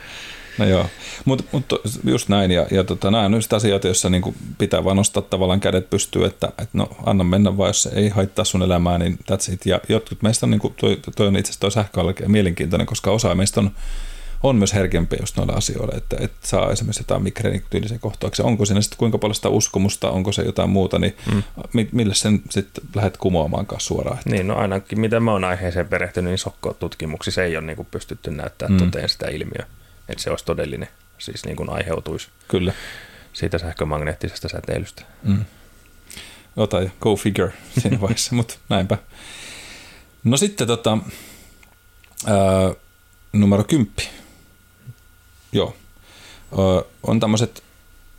No joo, mutta mut just näin, ja, ja tota, nämä on just asioita, joissa niinku pitää vaan nostaa tavallaan kädet pystyy, että et no anna mennä vaan, jos se ei haittaa sun elämää, niin that's it. Ja jotkut meistä on, niinku, toi, toi on itse asiassa toi sähköallergia mielenkiintoinen, koska osa meistä on on myös herkempiä just noille asioille, että, että saa esimerkiksi jotain migreenintyylisen kohtauksen. Onko siinä sitten kuinka paljon sitä uskomusta, onko se jotain muuta, niin mm. millä sen sitten lähdet kumoamaan kanssa suoraan? Että... Niin, no ainakin mitä mä oon aiheeseen perehtynyt, niin sokko-tutkimuksissa ei ole niin kuin pystytty näyttämään mm. toteen sitä ilmiöä, että se olisi todellinen, siis niin kuin aiheutuisi Kyllä. siitä sähkömagneettisesta säteilystä. Mm. Ota ja go figure siinä vaiheessa, mutta näinpä. No sitten tota, ää, numero 10 Joo. Ö, on tämmöiset,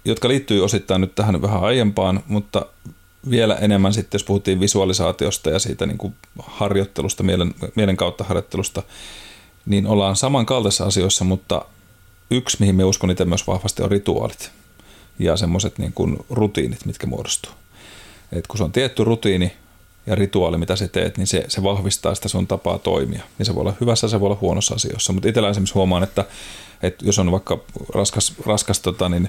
jotka liittyy osittain nyt tähän vähän aiempaan, mutta vielä enemmän sitten, jos puhuttiin visualisaatiosta ja siitä niin kuin harjoittelusta, mielen, mielen kautta harjoittelusta, niin ollaan samankaltaisissa asioissa, mutta yksi, mihin me uskon itse myös vahvasti, on rituaalit ja semmoiset niin rutiinit, mitkä muodostuu. Et kun se on tietty rutiini ja rituaali, mitä sä teet, niin se, se vahvistaa sitä sun tapaa toimia. Niin se voi olla hyvässä, se voi olla huonossa asioissa. Mutta itsellä esimerkiksi huomaan, että että jos on vaikka raskas, raskas tota, niin,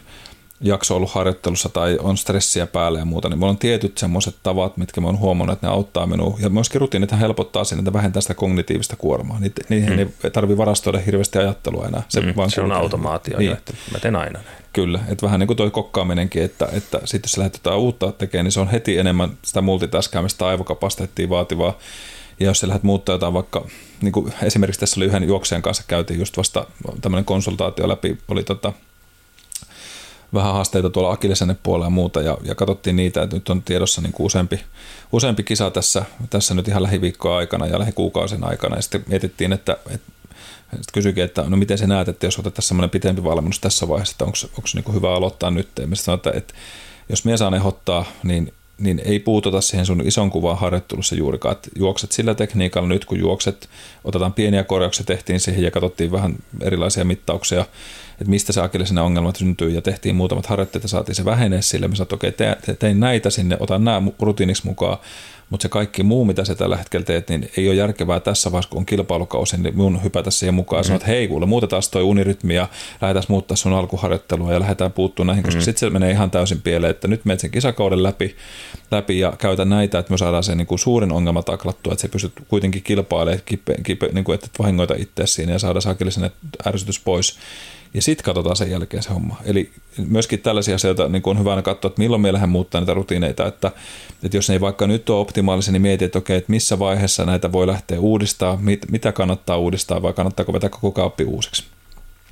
jakso ollut harjoittelussa tai on stressiä päällä ja muuta, niin mulla on tietyt semmoiset tavat, mitkä mä oon huomannut, että ne auttaa minua. Ja myöskin rutiinit helpottaa sen, että vähentää sitä kognitiivista kuormaa. Niitä, niihin mm. ei tarvitse varastoida hirveästi ajattelua enää. Se, mm, vaan se on automaatio, niin. että mä teen aina näin. Kyllä, että vähän niin kuin toi kokkaaminenkin, että, että sitten jos lähdet jotain uutta tekemään, niin se on heti enemmän sitä multitaskäämistä aivokapasiteettia vaativaa. Ja jos sä lähdet muuttaa jotain vaikka, niin kuin esimerkiksi tässä oli yhden juoksen kanssa käytiin just vasta tämmöinen konsultaatio läpi, oli tota, vähän haasteita tuolla Akilesenne puolella ja muuta, ja, ja katsottiin niitä, että nyt on tiedossa niin kuin useampi, useampi kisa tässä, tässä nyt ihan lähiviikkoa aikana ja lähikuukausien aikana, ja sitten mietittiin, että, että sitten kysyikin, että no miten sä näet, että jos otetaan semmoinen pitempi valmennus tässä vaiheessa, että onko, onko niin hyvä aloittaa nyt. Ja sanoin, että, että jos mies saan ehdottaa, niin, niin ei puututa siihen sun ison kuvaan harjoittelussa juurikaan, että juokset sillä tekniikalla nyt, kun juokset, otetaan pieniä korjauksia, tehtiin siihen ja katsottiin vähän erilaisia mittauksia, että mistä se akillisena ongelmat syntyy ja tehtiin muutamat harjoitteet ja saatiin se vähenee sille. Me sanoin, että okei, tein näitä sinne, otan nämä rutiiniksi mukaan mutta se kaikki muu, mitä sä tällä hetkellä teet, niin ei ole järkevää tässä vaiheessa, kun on kilpailukausi, niin mun hypätä siihen mukaan ja sanoa, että hei kuule, muutetaan toi unirytmi ja lähdetään muuttaa sun alkuharjoittelua ja lähdetään puuttumaan näihin, koska mm. sitten se menee ihan täysin pieleen, että nyt menet sen kisakauden läpi, läpi ja käytä näitä, että me saadaan se niin kuin suurin ongelma taklattua, että se pystyt kuitenkin kilpailemaan, kipe, kipe, niin kuin, että et vahingoita itse siinä ja saada sakillisen ärsytys pois ja sitten katsotaan sen jälkeen se homma. Eli myöskin tällaisia asioita niin on hyvä katsoa, että milloin me lähden muuttaa näitä rutiineita, että, että jos ne ei vaikka nyt ole optimaalisia, niin mieti, että okei, että missä vaiheessa näitä voi lähteä uudistaa, mit, mitä kannattaa uudistaa vai kannattaako vetää koko kauppi uusiksi.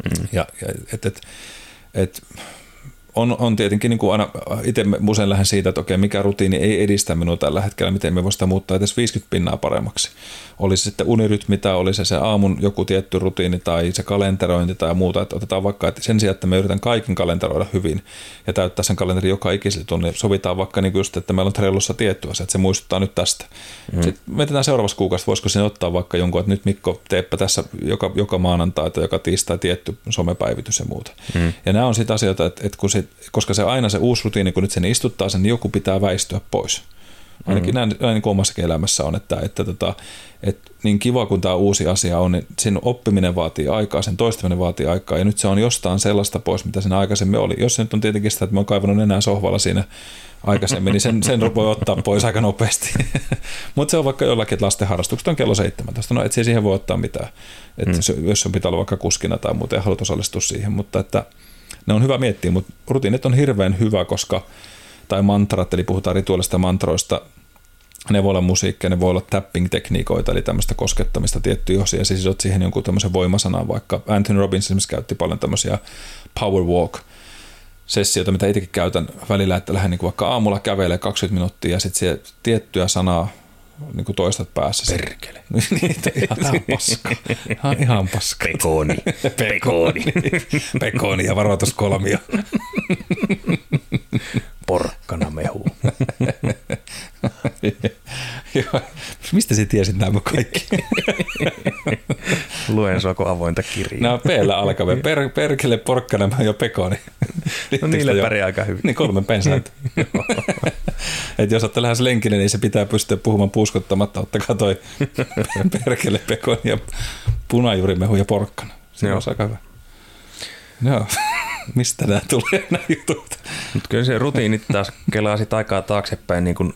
Mm. Ja, ja et, et, et, on, on tietenkin niin kuin aina itse usein lähden siitä, että okei, mikä rutiini ei edistä minua tällä hetkellä, miten me voisi sitä muuttaa edes 50 pinnaa paremmaksi. Oli se sitten unirytmi tai oli se se aamun joku tietty rutiini tai se kalenterointi tai muuta, että otetaan vaikka, että sen sijaan, että me yritän kaiken kalenteroida hyvin ja täyttää sen kalenterin joka ikisellä tunnin, sovitaan vaikka niin just, että meillä on Trellossa tietty asia, että se muistuttaa nyt tästä. Mm. Sitten mietitään seuraavassa kuukaudessa, voisiko sinne ottaa vaikka jonkun, että nyt Mikko, teepä tässä joka, joka maanantai tai joka tiistai tietty somepäivitys ja muuta. Mm. Ja nämä on sitten asioita, että, että kun sit, koska se aina se uusi rutiini, kun nyt sen istuttaa sen, niin joku pitää väistyä pois. Ainakin mm-hmm. näin, näin niin omassakin elämässä on, että, että, tota, että niin kiva kuin tämä uusi asia on, niin sen oppiminen vaatii aikaa, sen toistaminen vaatii aikaa, ja nyt se on jostain sellaista pois, mitä sen aikaisemmin oli. Jos se nyt on tietenkin sitä, että mä oon kaivannut enää sohvalla siinä aikaisemmin, niin sen, sen voi ottaa pois aika nopeasti. Mutta se on vaikka jollakin, että lasten harrastukset on kello 17, no et siihen voi ottaa mitään, että mm. jos on pitää olla vaikka kuskina tai muuten ja haluat osallistua siihen, mutta että ne on hyvä miettiä, mutta rutiinit on hirveän hyvä, koska tai mantrat, eli puhutaan rituaalista mantroista, ne voi olla musiikkia, ne voi olla tapping-tekniikoita, eli tämmöistä koskettamista tiettyjä osia, ja siis siihen jonkun tämmöisen voimasanan, vaikka Anthony Robbins esimerkiksi käytti paljon tämmöisiä power walk sessioita, mitä itsekin käytän välillä, että lähden niin vaikka aamulla kävelee 20 minuuttia ja sitten tiettyä sanaa niin kuin toistat päässä. Perkele. Niitä ihan, ihan paska. Ihan, ihan paska. Pekoni. Pekoni. Pekoni ja varoituskolmio. Porkkana mehu. Mistä sä tiesit nämä kaikki? Luen soko avointa kirjaa. Nämä p alkavia. Per, perkele, porkkana ja pekoni. No niille pärjää aika hyvin. Niin kolme pensaita. Et jos olette lähes lenkille, niin se pitää pystyä puhumaan puuskottamatta. Ottakaa toi perkele, pekoni ja punajuurimehu ja porkkana. Se on aika hyvä. Joo. Mistä nämä tulee nämä jutut? Mutta kyllä se rutiinit taas kelaa sit aikaa taaksepäin niin kuin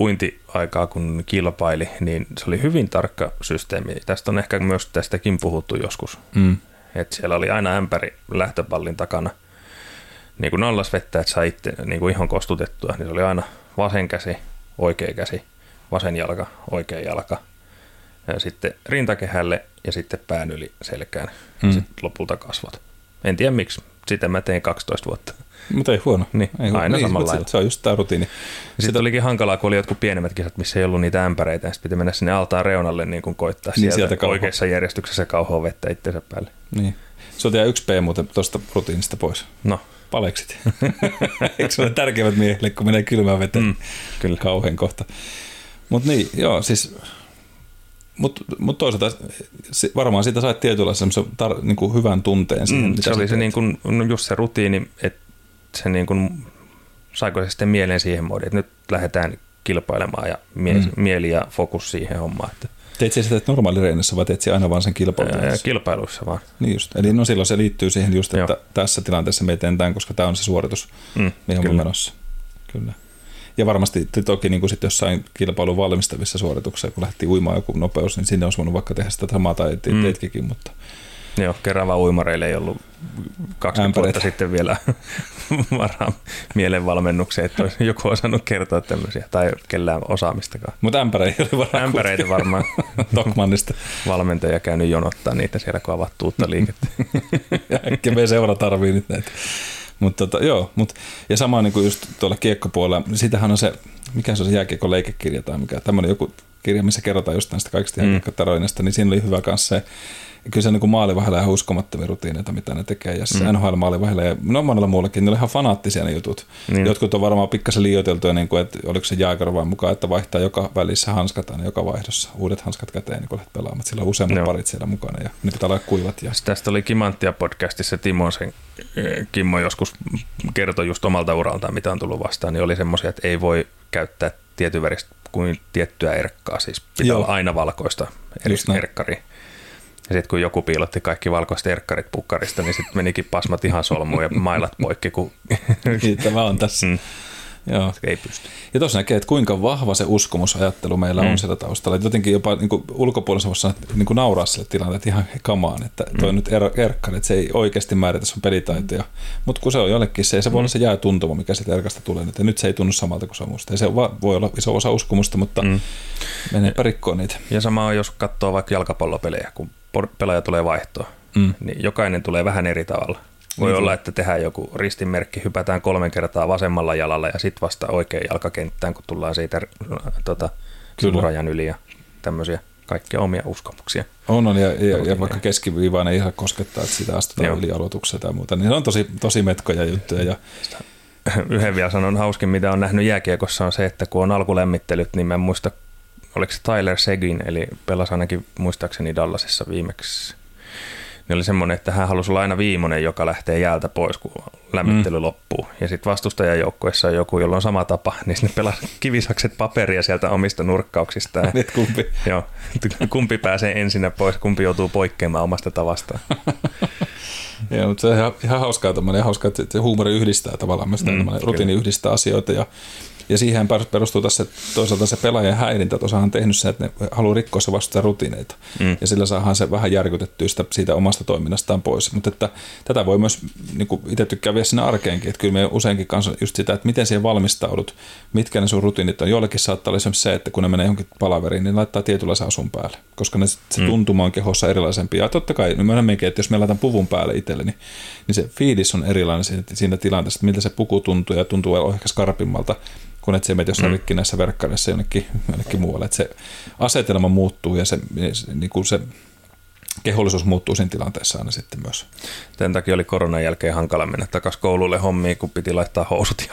uintiaikaa, kun kilpaili, niin se oli hyvin tarkka systeemi. Tästä on ehkä myös tästäkin puhuttu joskus. Mm. Että siellä oli aina ämpäri lähtöpallin takana. Niin kuin nallas vettä, että sai itse niin kuin ihon kostutettua, niin se oli aina vasen käsi, oikea käsi, vasen jalka, oikea jalka. Ja sitten rintakehälle ja sitten pään yli selkään. Mm. Ja sitten lopulta kasvot. En tiedä miksi. Sitä mä tein 12 vuotta. Mutta ei huono. Niin, ei aina niin, samalla lailla. Se on just tämä rutiini. Sitten Sitä... olikin hankalaa, kun oli jotkut pienemmät kisat, missä ei ollut niitä ämpäreitä, ja sitten piti mennä sinne altaan reunalle niin kuin koittaa niin sieltä, sieltä oikeassa järjestyksessä kauhoa vettä itsensä päälle. Niin. Se on yksi P muuten tuosta rutiinista pois. No. Paleksit. Eikö se ole tärkeimmät miehille, kun menee kylmään veteen? Mm, kyllä. Kauhean kohta. Mutta niin, joo, siis mutta mut toisaalta varmaan siitä sait tietyllä semmoisen tar- niin kuin hyvän tunteen siihen. Mm, se oli se niin kuin, no just se rutiini, että se niin kuin, saiko se sitten mieleen siihen moodiin, että nyt lähdetään kilpailemaan ja mie- mm. mieli ja fokus siihen hommaan. Että. Teit sä sitä normaalireenissä vai teet sä aina vaan sen kilpailussa? Kilpailuissa vaan. Niin just. Eli no silloin se liittyy siihen just, että Joo. tässä tilanteessa me teen tämän, koska tämä on se suoritus, mm, mihin on menossa. Kyllä. Ja varmasti toki niin kuin sit jossain kilpailun valmistavissa suorituksissa, kun lähti uimaan joku nopeus, niin sinne olisi voinut vaikka tehdä sitä samaa tai mm. teetkin, mutta – Joo, kerran uimareille ei ollut 20 Ämpäreitä. vuotta sitten vielä varaa mielenvalmennukseen, että olisi joku osannut kertoa tämmöisiä, tai kellään osaamistakaan. Mutta ämpäreitä oli varaa. Ämpäreitä varmaan. Tokmannista. Valmentaja käynyt jonottaa niitä siellä, kun avattu uutta liikettä. äkkiä me seura tarvii nyt näitä. Mutta tota, joo, mut, ja sama niin kuin just tuolla kiekkopuolella, sitähän on se, mikä se on se jääkiekko leikekirja tai mikä, tämmöinen joku kirja, missä kerrotaan just näistä kaikista mm. niin siinä oli hyvä kanssa se, ja kyllä se niin kuin maalivahdella ihan uskomattomia rutiineita, mitä ne tekee. Ja se mm. NHL maalivahdella ja no monella muullakin, ne oli ihan fanaattisia ne jutut. Niin. Jotkut on varmaan pikkasen liioiteltuja, niin kuin, että oliko se Jääkär vain mukaan, että vaihtaa joka välissä hanskat aina joka vaihdossa. Uudet hanskat käteen, niin kun lähdet pelaamaan. Sillä on useammat no. parit siellä mukana ja ne pitää olla kuivat. Ja... Tästä oli Kimanttia podcastissa Timo sen, eh, Kimmo joskus kertoi just omalta uraltaan, mitä on tullut vastaan, niin oli semmoisia, että ei voi käyttää tietyn väristä kuin tiettyä erkkaa, siis pitää Joo. olla aina valkoista erkkari. Ja sitten kun joku piilotti kaikki valkoiset erkkarit pukkarista, niin sitten menikin pasmat ihan solmuun ja mailat poikki. Kun... Niin, tämä on tässä. Mm. Joo. Ei pysty. Ja tuossa näkee, että kuinka vahva se uskomusajattelu meillä mm. on siellä taustalla. Että jotenkin jopa niin ulkopuolella voisi sanoa, niin kuin nauraa sille tilanteelle, ihan kamaan, että toi mm. nyt er, erkkari, että se ei oikeasti määritä sun pelitaitoja. Mutta kun se on jollekin se, se voi mm. olla se jää tuntuma, mikä sieltä erkasta tulee nyt. Ja nyt se ei tunnu samalta kuin se on musta. Ja se voi olla iso osa uskomusta, mutta mm. menee perikkoon niitä. Ja sama on, jos katsoo vaikka jalkapallopelejä, kun pelaaja tulee vaihtoon, mm. niin jokainen tulee vähän eri tavalla. Voi niin olla, että tehdään joku ristinmerkki, hypätään kolme kertaa vasemmalla jalalla ja sitten vasta oikein jalkakenttään, kun tullaan siitä tota, sivurajan yli ja tämmöisiä kaikkia omia uskomuksia. On, on ja, ja, ja vaikka keskiviivaan ei ihan koskettaa, että sitä astutaan yli aloitukseen tai muuta, niin se on tosi, tosi metkoja juttuja. Ja... Yhden vielä sanon hauskin, mitä on nähnyt jääkiekossa on se, että kun on alkulemmittelyt, niin mä en muista, oliko se Tyler Segin, eli pelasi ainakin muistaakseni Dallasissa viimeksi niin oli semmoinen, että hän halusi olla aina viimeinen, joka lähtee jäältä pois, kun lämmittely mm. loppuu. Ja sitten vastustajan joukkueessa on joku, jolla on sama tapa, niin sinne pelaa kivisakset paperia sieltä omista nurkkauksista. Niin, kumpi? Joo, kumpi pääsee ensinnä pois, kumpi joutuu poikkeamaan omasta tavastaan. Joo, mutta se on ihan, ihan hauskaa, hauskaa, että se huumori yhdistää tavallaan myös mm, rutiini yhdistää asioita ja ja siihen perustuu tässä toisaalta se pelaajan häirintä, että osahan tehnyt se, että ne haluaa rikkoa se vasta rutiineita. Mm. Ja sillä saadaan se vähän järkytettyä sitä, siitä omasta toiminnastaan pois. Mutta että tätä voi myös niin itse tykkää vielä sinne arkeenkin, että kyllä me useinkin kanssa just sitä, että miten siihen valmistaudut, mitkä ne sun rutiinit on. Joillekin saattaa olla se, että kun ne menee johonkin palaveriin, niin laittaa tietynlaisen asun päälle, koska ne, se mm. tuntuma on kehossa erilaisempi. Ja totta kai, niin myöhemminkin, että jos me laitan puvun päälle itselle, niin, niin se fiilis on erilainen siinä, siinä tilanteessa, että miltä se puku tuntuu ja tuntuu ehkä skarpimmalta kun et se menet jossain mm. rikkinäisessä verkkareissa jonnekin, jonnekin muualle. Että se asetelma muuttuu ja se, se, niin kuin se kehollisuus muuttuu siinä tilanteessa aina sitten myös. Tämän takia oli koronan jälkeen hankala mennä takaisin koululle hommiin, kun piti laittaa housut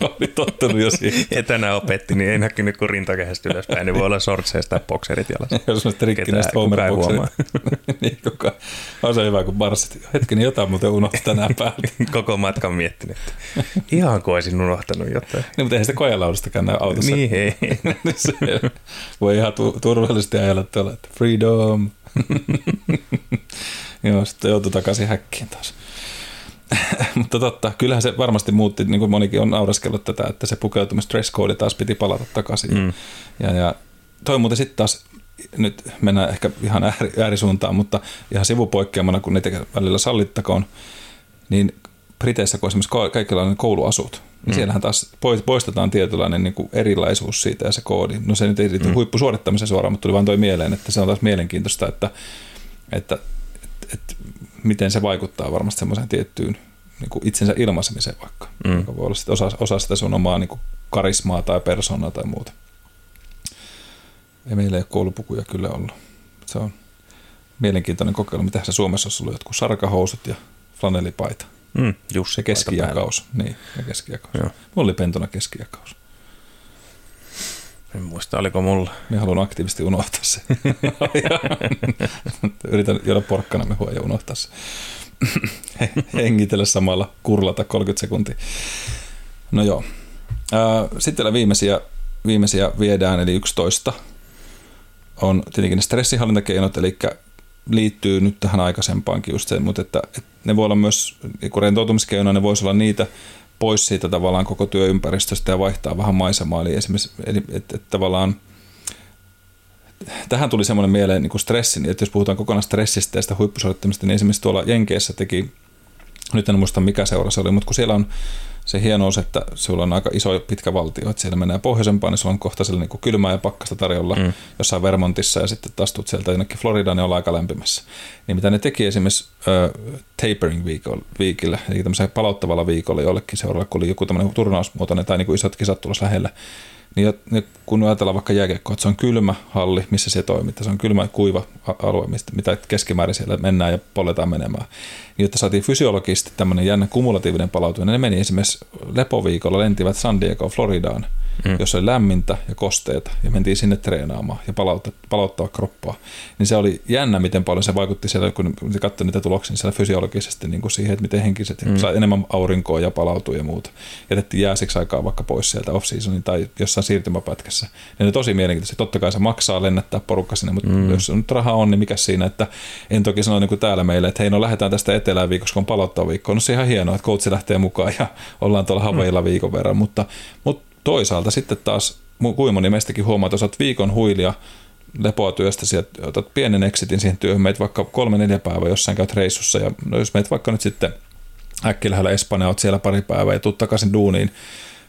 oli tottunut jo siihen. Etänä opetti, niin ei näkynyt kuin rintakehästä ylöspäin, niin voi olla shortseista tai bokserit jalassa. Jos on rikkinäistä homer niin, kuka, on se hyvä, kun barssit. Hetkinen, jotain muuten unohtaa tänään päältä. Koko matkan miettinyt. Ihan kuin olisin unohtanut jotain. Niin, mutta eihän sitä kojelaudastakaan näy autossa. Niin, ei. voi ihan tu- turvallisesti ajella tuolla, että freedom. Joo, sitten joutui takaisin häkkiin taas. Mutta totta, kyllähän se varmasti muutti, niin kuin monikin on nauraskellut tätä, että se pukeutumis dress code taas piti palata takaisin. Mm. Ja, ja toi muuten sitten taas, nyt mennään ehkä ihan ääri, äärisuuntaan, mutta ihan sivupoikkeamana, kun niitä välillä sallittakoon, niin Briteissä, kun esimerkiksi kaikilla on kouluasut, niin mm. siellähän taas poistetaan tietynlainen niin kuin erilaisuus siitä ja se koodi. No se nyt ei liity mm. huippusuorittamiseen suoraan, mutta tuli vain toi mieleen, että se on taas mielenkiintoista, että, että, että, että miten se vaikuttaa varmasti semmoiseen tiettyyn niin kuin itsensä ilmaisemiseen vaikka, mm. joka voi olla sitten osa, osa sitä sun omaa niin kuin karismaa tai persoonaa tai muuta. Ei meillä ei ole koulupukuja kyllä ollut. Se on mielenkiintoinen kokeilu. Mitä se Suomessa olisi ollut jotkut sarkahousut ja flanelipaita. Mm, Jussi ja keskijakaus. Niin, ja keskijakaus. Joo. Mulla oli pentona keskijakaus. En muista, oliko mulla. Me haluan aktiivisesti unohtaa se. Yritän juoda porkkana mehua ja unohtaa se. Hengitellä samalla, kurlata 30 sekuntia. No joo. Sitten viimeisiä, viimeisiä viedään, eli 11. on tietenkin ne stressihallintakeinot, eli liittyy nyt tähän aikaisempaankin just se, mutta että, että ne voi olla myös, kun rentoutumiskeinoja, ne voisi olla niitä pois siitä tavallaan koko työympäristöstä ja vaihtaa vähän maisemaa, eli esimerkiksi, eli, että, että tavallaan tähän tuli semmoinen mieleen niin kuin stressi, että jos puhutaan kokonaan stressistä ja sitä huippusuorittamista, niin esimerkiksi tuolla Jenkeissä teki, nyt en muista mikä seura se oli, mutta kun siellä on se hienous, että sulla on aika iso pitkä valtio, että siellä menee pohjoisempaan, niin sulla on kohta niin kuin kylmää ja pakkasta tarjolla mm. jossain Vermontissa ja sitten taas tuut sieltä jonnekin Floridaan, niin ollaan aika lämpimässä. Niin mitä ne teki esimerkiksi uh, tapering viikillä, eli tämmöisellä palauttavalla viikolla jollekin seuraavalle, kun oli joku tämmöinen turnausmuotoinen tai niin kuin isot kisat tulossa lähellä, niin kun ajatellaan vaikka jääkiekkoa, että se on kylmä halli, missä se toimii, se on kylmä kuiva alue, mistä, mitä keskimäärin siellä mennään ja polletaan menemään. Niin jotta saatiin fysiologisesti tämmöinen jännä kumulatiivinen palautuminen, ne meni esimerkiksi lepoviikolla, lentivät San Diego, Floridaan, mm. jossa oli lämmintä ja kosteita, ja mentiin sinne treenaamaan ja palauttaa, palauttaa kroppaa. Niin se oli jännä, miten paljon se vaikutti siellä, kun katsoi niitä tuloksia, niin siellä fysiologisesti niin kuin siihen, että miten henkiset mm. sai enemmän aurinkoa ja palautui ja muuta. Jätettiin jääsiksi aikaa vaikka pois sieltä off-seasonin tai jossain siirtymäpätkässä. Ja ne tosi mielenkiintoista. Totta kai se maksaa lennättää porukka sinne, mutta mm. jos nyt rahaa on, niin mikä siinä, että en toki sano niin kuin täällä meille, että hei no lähdetään tästä etelään viikossa, kun on palauttava viikko. No se ihan hienoa, että coachi lähtee mukaan ja ollaan tuolla Havailla mm. viikon verran, mutta, mutta toisaalta sitten taas kuinka moni meistäkin huomaa, että osaat viikon huilia lepoa työstä, otat pienen exitin siihen työhön, meet vaikka kolme neljä päivää jossain käyt reissussa ja no jos meet vaikka nyt sitten äkkiä lähellä Espanjaa, oot siellä pari päivää ja tuut takaisin duuniin,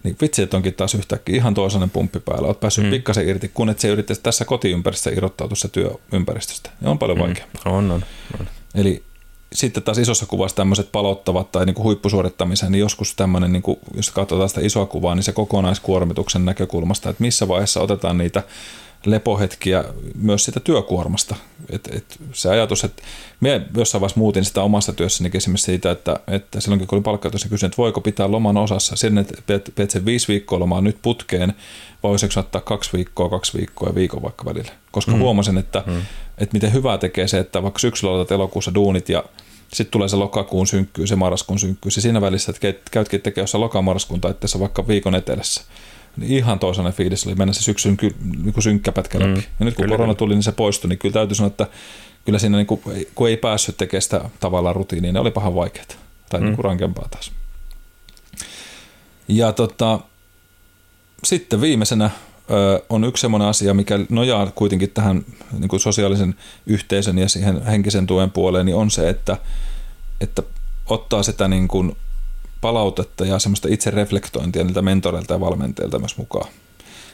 niin vitsi, että onkin taas yhtäkkiä ihan toisenlainen pumppi päällä. Olet päässyt mm. pikkasen irti, kun et se yrittäisi tässä kotiympäristössä irrottautua se työympäristöstä. Ja on paljon mm. vaikeampaa. On, on, on. Eli sitten taas isossa kuvassa tämmöiset palottavat tai niin kuin huippusuorittamisen, niin joskus tämmöinen, niin kuin, jos katsotaan sitä isoa kuvaa, niin se kokonaiskuormituksen näkökulmasta, että missä vaiheessa otetaan niitä lepohetkiä myös sitä työkuormasta. Et, et se ajatus, että minä jossain vaiheessa muutin sitä omassa työssäni esimerkiksi siitä, että, että silloinkin kun olin palkkautuessa, niin kysyin, että voiko pitää loman osassa sen, että pidät sen viisi viikkoa lomaa nyt putkeen, vai voisiko ottaa kaksi viikkoa, kaksi viikkoa ja viikon vaikka välillä. Koska mm. huomasin, että, mm. että miten hyvää tekee se, että vaikka syksyllä aloitat elokuussa duunit ja sitten tulee se lokakuun synkkyys se marraskuun synkkyys. Ja siinä välissä, että käytkin tekee jossain lokamarraskuun tai vaikka viikon etelässä niin ihan toisenlainen fiilis oli mennä se syksyn ky, niin synkkä pätkä läpi. Mm, ja nyt kun kyllä, korona tuli, niin se poistui, niin kyllä täytyy sanoa, että kyllä siinä niin kuin, kun ei päässyt tekemään sitä tavallaan rutiiniin, niin oli pahan vaikeaa tai mm. niin kuin rankempaa taas. Ja tota, sitten viimeisenä ö, on yksi semmoinen asia, mikä nojaa kuitenkin tähän niin kuin sosiaalisen yhteisön ja siihen henkisen tuen puoleen, niin on se, että, että ottaa sitä niin kuin palautetta ja semmoista itse reflektointia niiltä mentoreilta ja valmentajilta myös mukaan.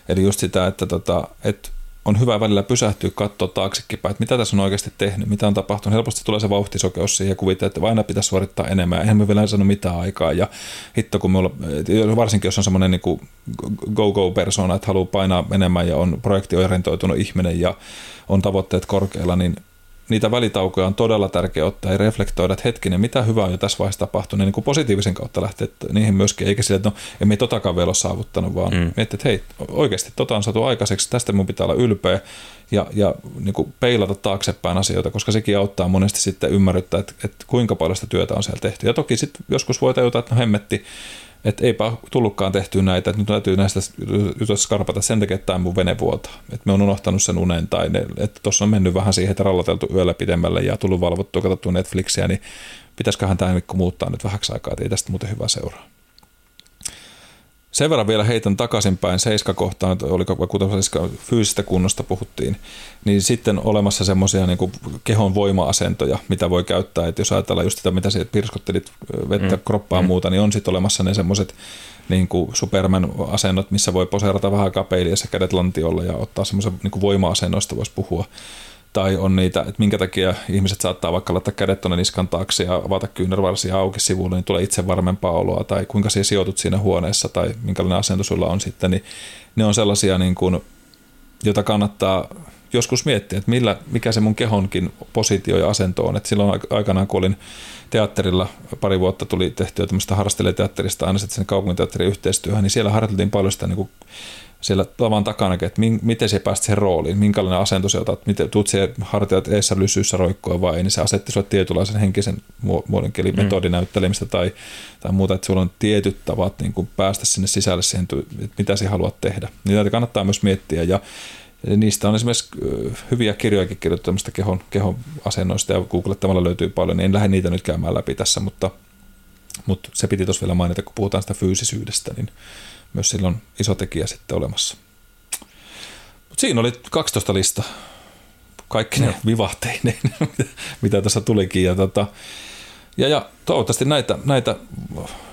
Eli just sitä, että, tota, että on hyvä välillä pysähtyä, katsoa taaksekin päin, että mitä tässä on oikeasti tehnyt, mitä on tapahtunut. Helposti tulee se vauhtisokeus siihen ja kuvitella, että aina pitäisi suorittaa enemmän. Eihän me vielä saanut mitään aikaa. Ja hitto, kun me olla, varsinkin jos on semmoinen niin go-go-persona, että haluaa painaa enemmän ja on projektiorientoitunut ihminen ja on tavoitteet korkealla, niin niitä välitaukoja on todella tärkeää ottaa ja reflektoida, että hetkinen, mitä hyvää on jo tässä vaiheessa tapahtunut, niin kuin positiivisen kautta lähteä niihin myöskin, eikä sille, että no, emme totakaan vielä ole saavuttanut, vaan mm. miettiä, että hei, oikeasti tota on saatu aikaiseksi, tästä mun pitää olla ylpeä ja, ja niin kuin peilata taaksepäin asioita, koska sekin auttaa monesti sitten ymmärryttää, että, että kuinka paljon sitä työtä on siellä tehty. Ja toki sitten joskus voi tajuta, että no hemmetti, että eipä tullutkaan tehtyä näitä, että nyt täytyy näistä jutuista skarpata sen takia, että tämä mun vene vuotaa. Että me on unohtanut sen unen tai ne, että tuossa on mennyt vähän siihen, että rallateltu yöllä pidemmälle ja tullut valvottua, katsottua Netflixiä, niin pitäisiköhän tämä muuttaa nyt vähäksi aikaa, että ei tästä muuten hyvä seuraa. Sen verran vielä heitän takaisinpäin seiskakohtaan, oli kuten fyysistä kunnosta puhuttiin, niin sitten olemassa semmoisia niin kehon voima-asentoja, mitä voi käyttää, että jos ajatellaan just sitä, mitä siitä pirskottelit vettä, mm. kroppaa mm. muuta, niin on sitten olemassa ne semmoiset niin Superman-asennot, missä voi poseerata vähän kapeiliassa kädet lantiolla ja ottaa semmoisen niin voima-asennoista voisi puhua tai on niitä, että minkä takia ihmiset saattaa vaikka laittaa kädet tuonne niskan taakse ja avata kyynärvarsia auki sivulle, niin tulee itse varmempaa oloa, tai kuinka siellä sijoitut siinä huoneessa, tai minkälainen asento sulla on sitten, niin ne on sellaisia, niin kuin, jota kannattaa joskus miettiä, että millä, mikä se mun kehonkin positio ja asento on. Et silloin aikanaan, kun olin teatterilla pari vuotta tuli tehtyä tämmöistä harrastelijateatterista aina sitten sen kaupunginteatterin yhteistyöhön, niin siellä harjoiteltiin paljon sitä niin kuin siellä tavan takana, että miten se päästä siihen rooliin, minkälainen asento se otat, miten tuut siihen hartiat eessä lysyissä roikkoa vai ei, niin se asetti sulle tietynlaisen henkisen muodon, eli mm. metodinäyttelemistä tai, tai muuta, että sulla on tietyt tavat niin kuin päästä sinne sisälle siihen, että mitä sä haluat tehdä. Niitä kannattaa myös miettiä ja niistä on esimerkiksi hyviä kirjojakin kirjoittamista kehon, kehon asennoista ja googlettamalla löytyy paljon, niin en lähde niitä nyt käymään läpi tässä, mutta, mutta se piti tuossa vielä mainita, kun puhutaan sitä fyysisyydestä, niin myös sillä on iso tekijä sitten olemassa. Mutta siinä oli 12 lista, kaikki ne vivahteineen, mitä tässä tulikin. Ja, tota, ja, ja toivottavasti näitä, näitä,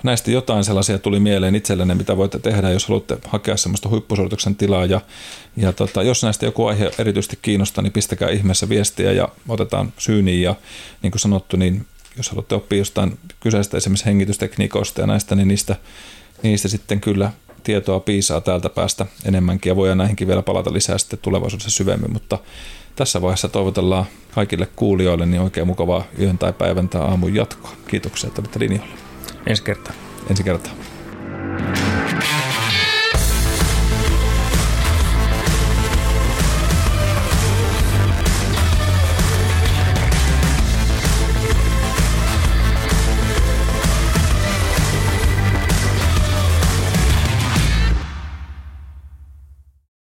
näistä jotain sellaisia tuli mieleen itsellenne, mitä voitte tehdä, jos haluatte hakea semmoista huippusuorituksen tilaa. Ja, ja tota, jos näistä joku aihe erityisesti kiinnostaa, niin pistäkää ihmeessä viestiä ja otetaan syyniin. Ja niin kuin sanottu, niin jos haluatte oppia jostain kyseistä esimerkiksi hengitystekniikoista ja näistä, niin niistä, niistä sitten kyllä tietoa piisaa täältä päästä enemmänkin ja voidaan näihinkin vielä palata lisää sitten tulevaisuudessa syvemmin, mutta tässä vaiheessa toivotellaan kaikille kuulijoille niin oikein mukavaa yön tai päivän tai aamun jatkoa. Kiitoksia, että olette linjoilla. Ensi kertaa. Ensi kertaa.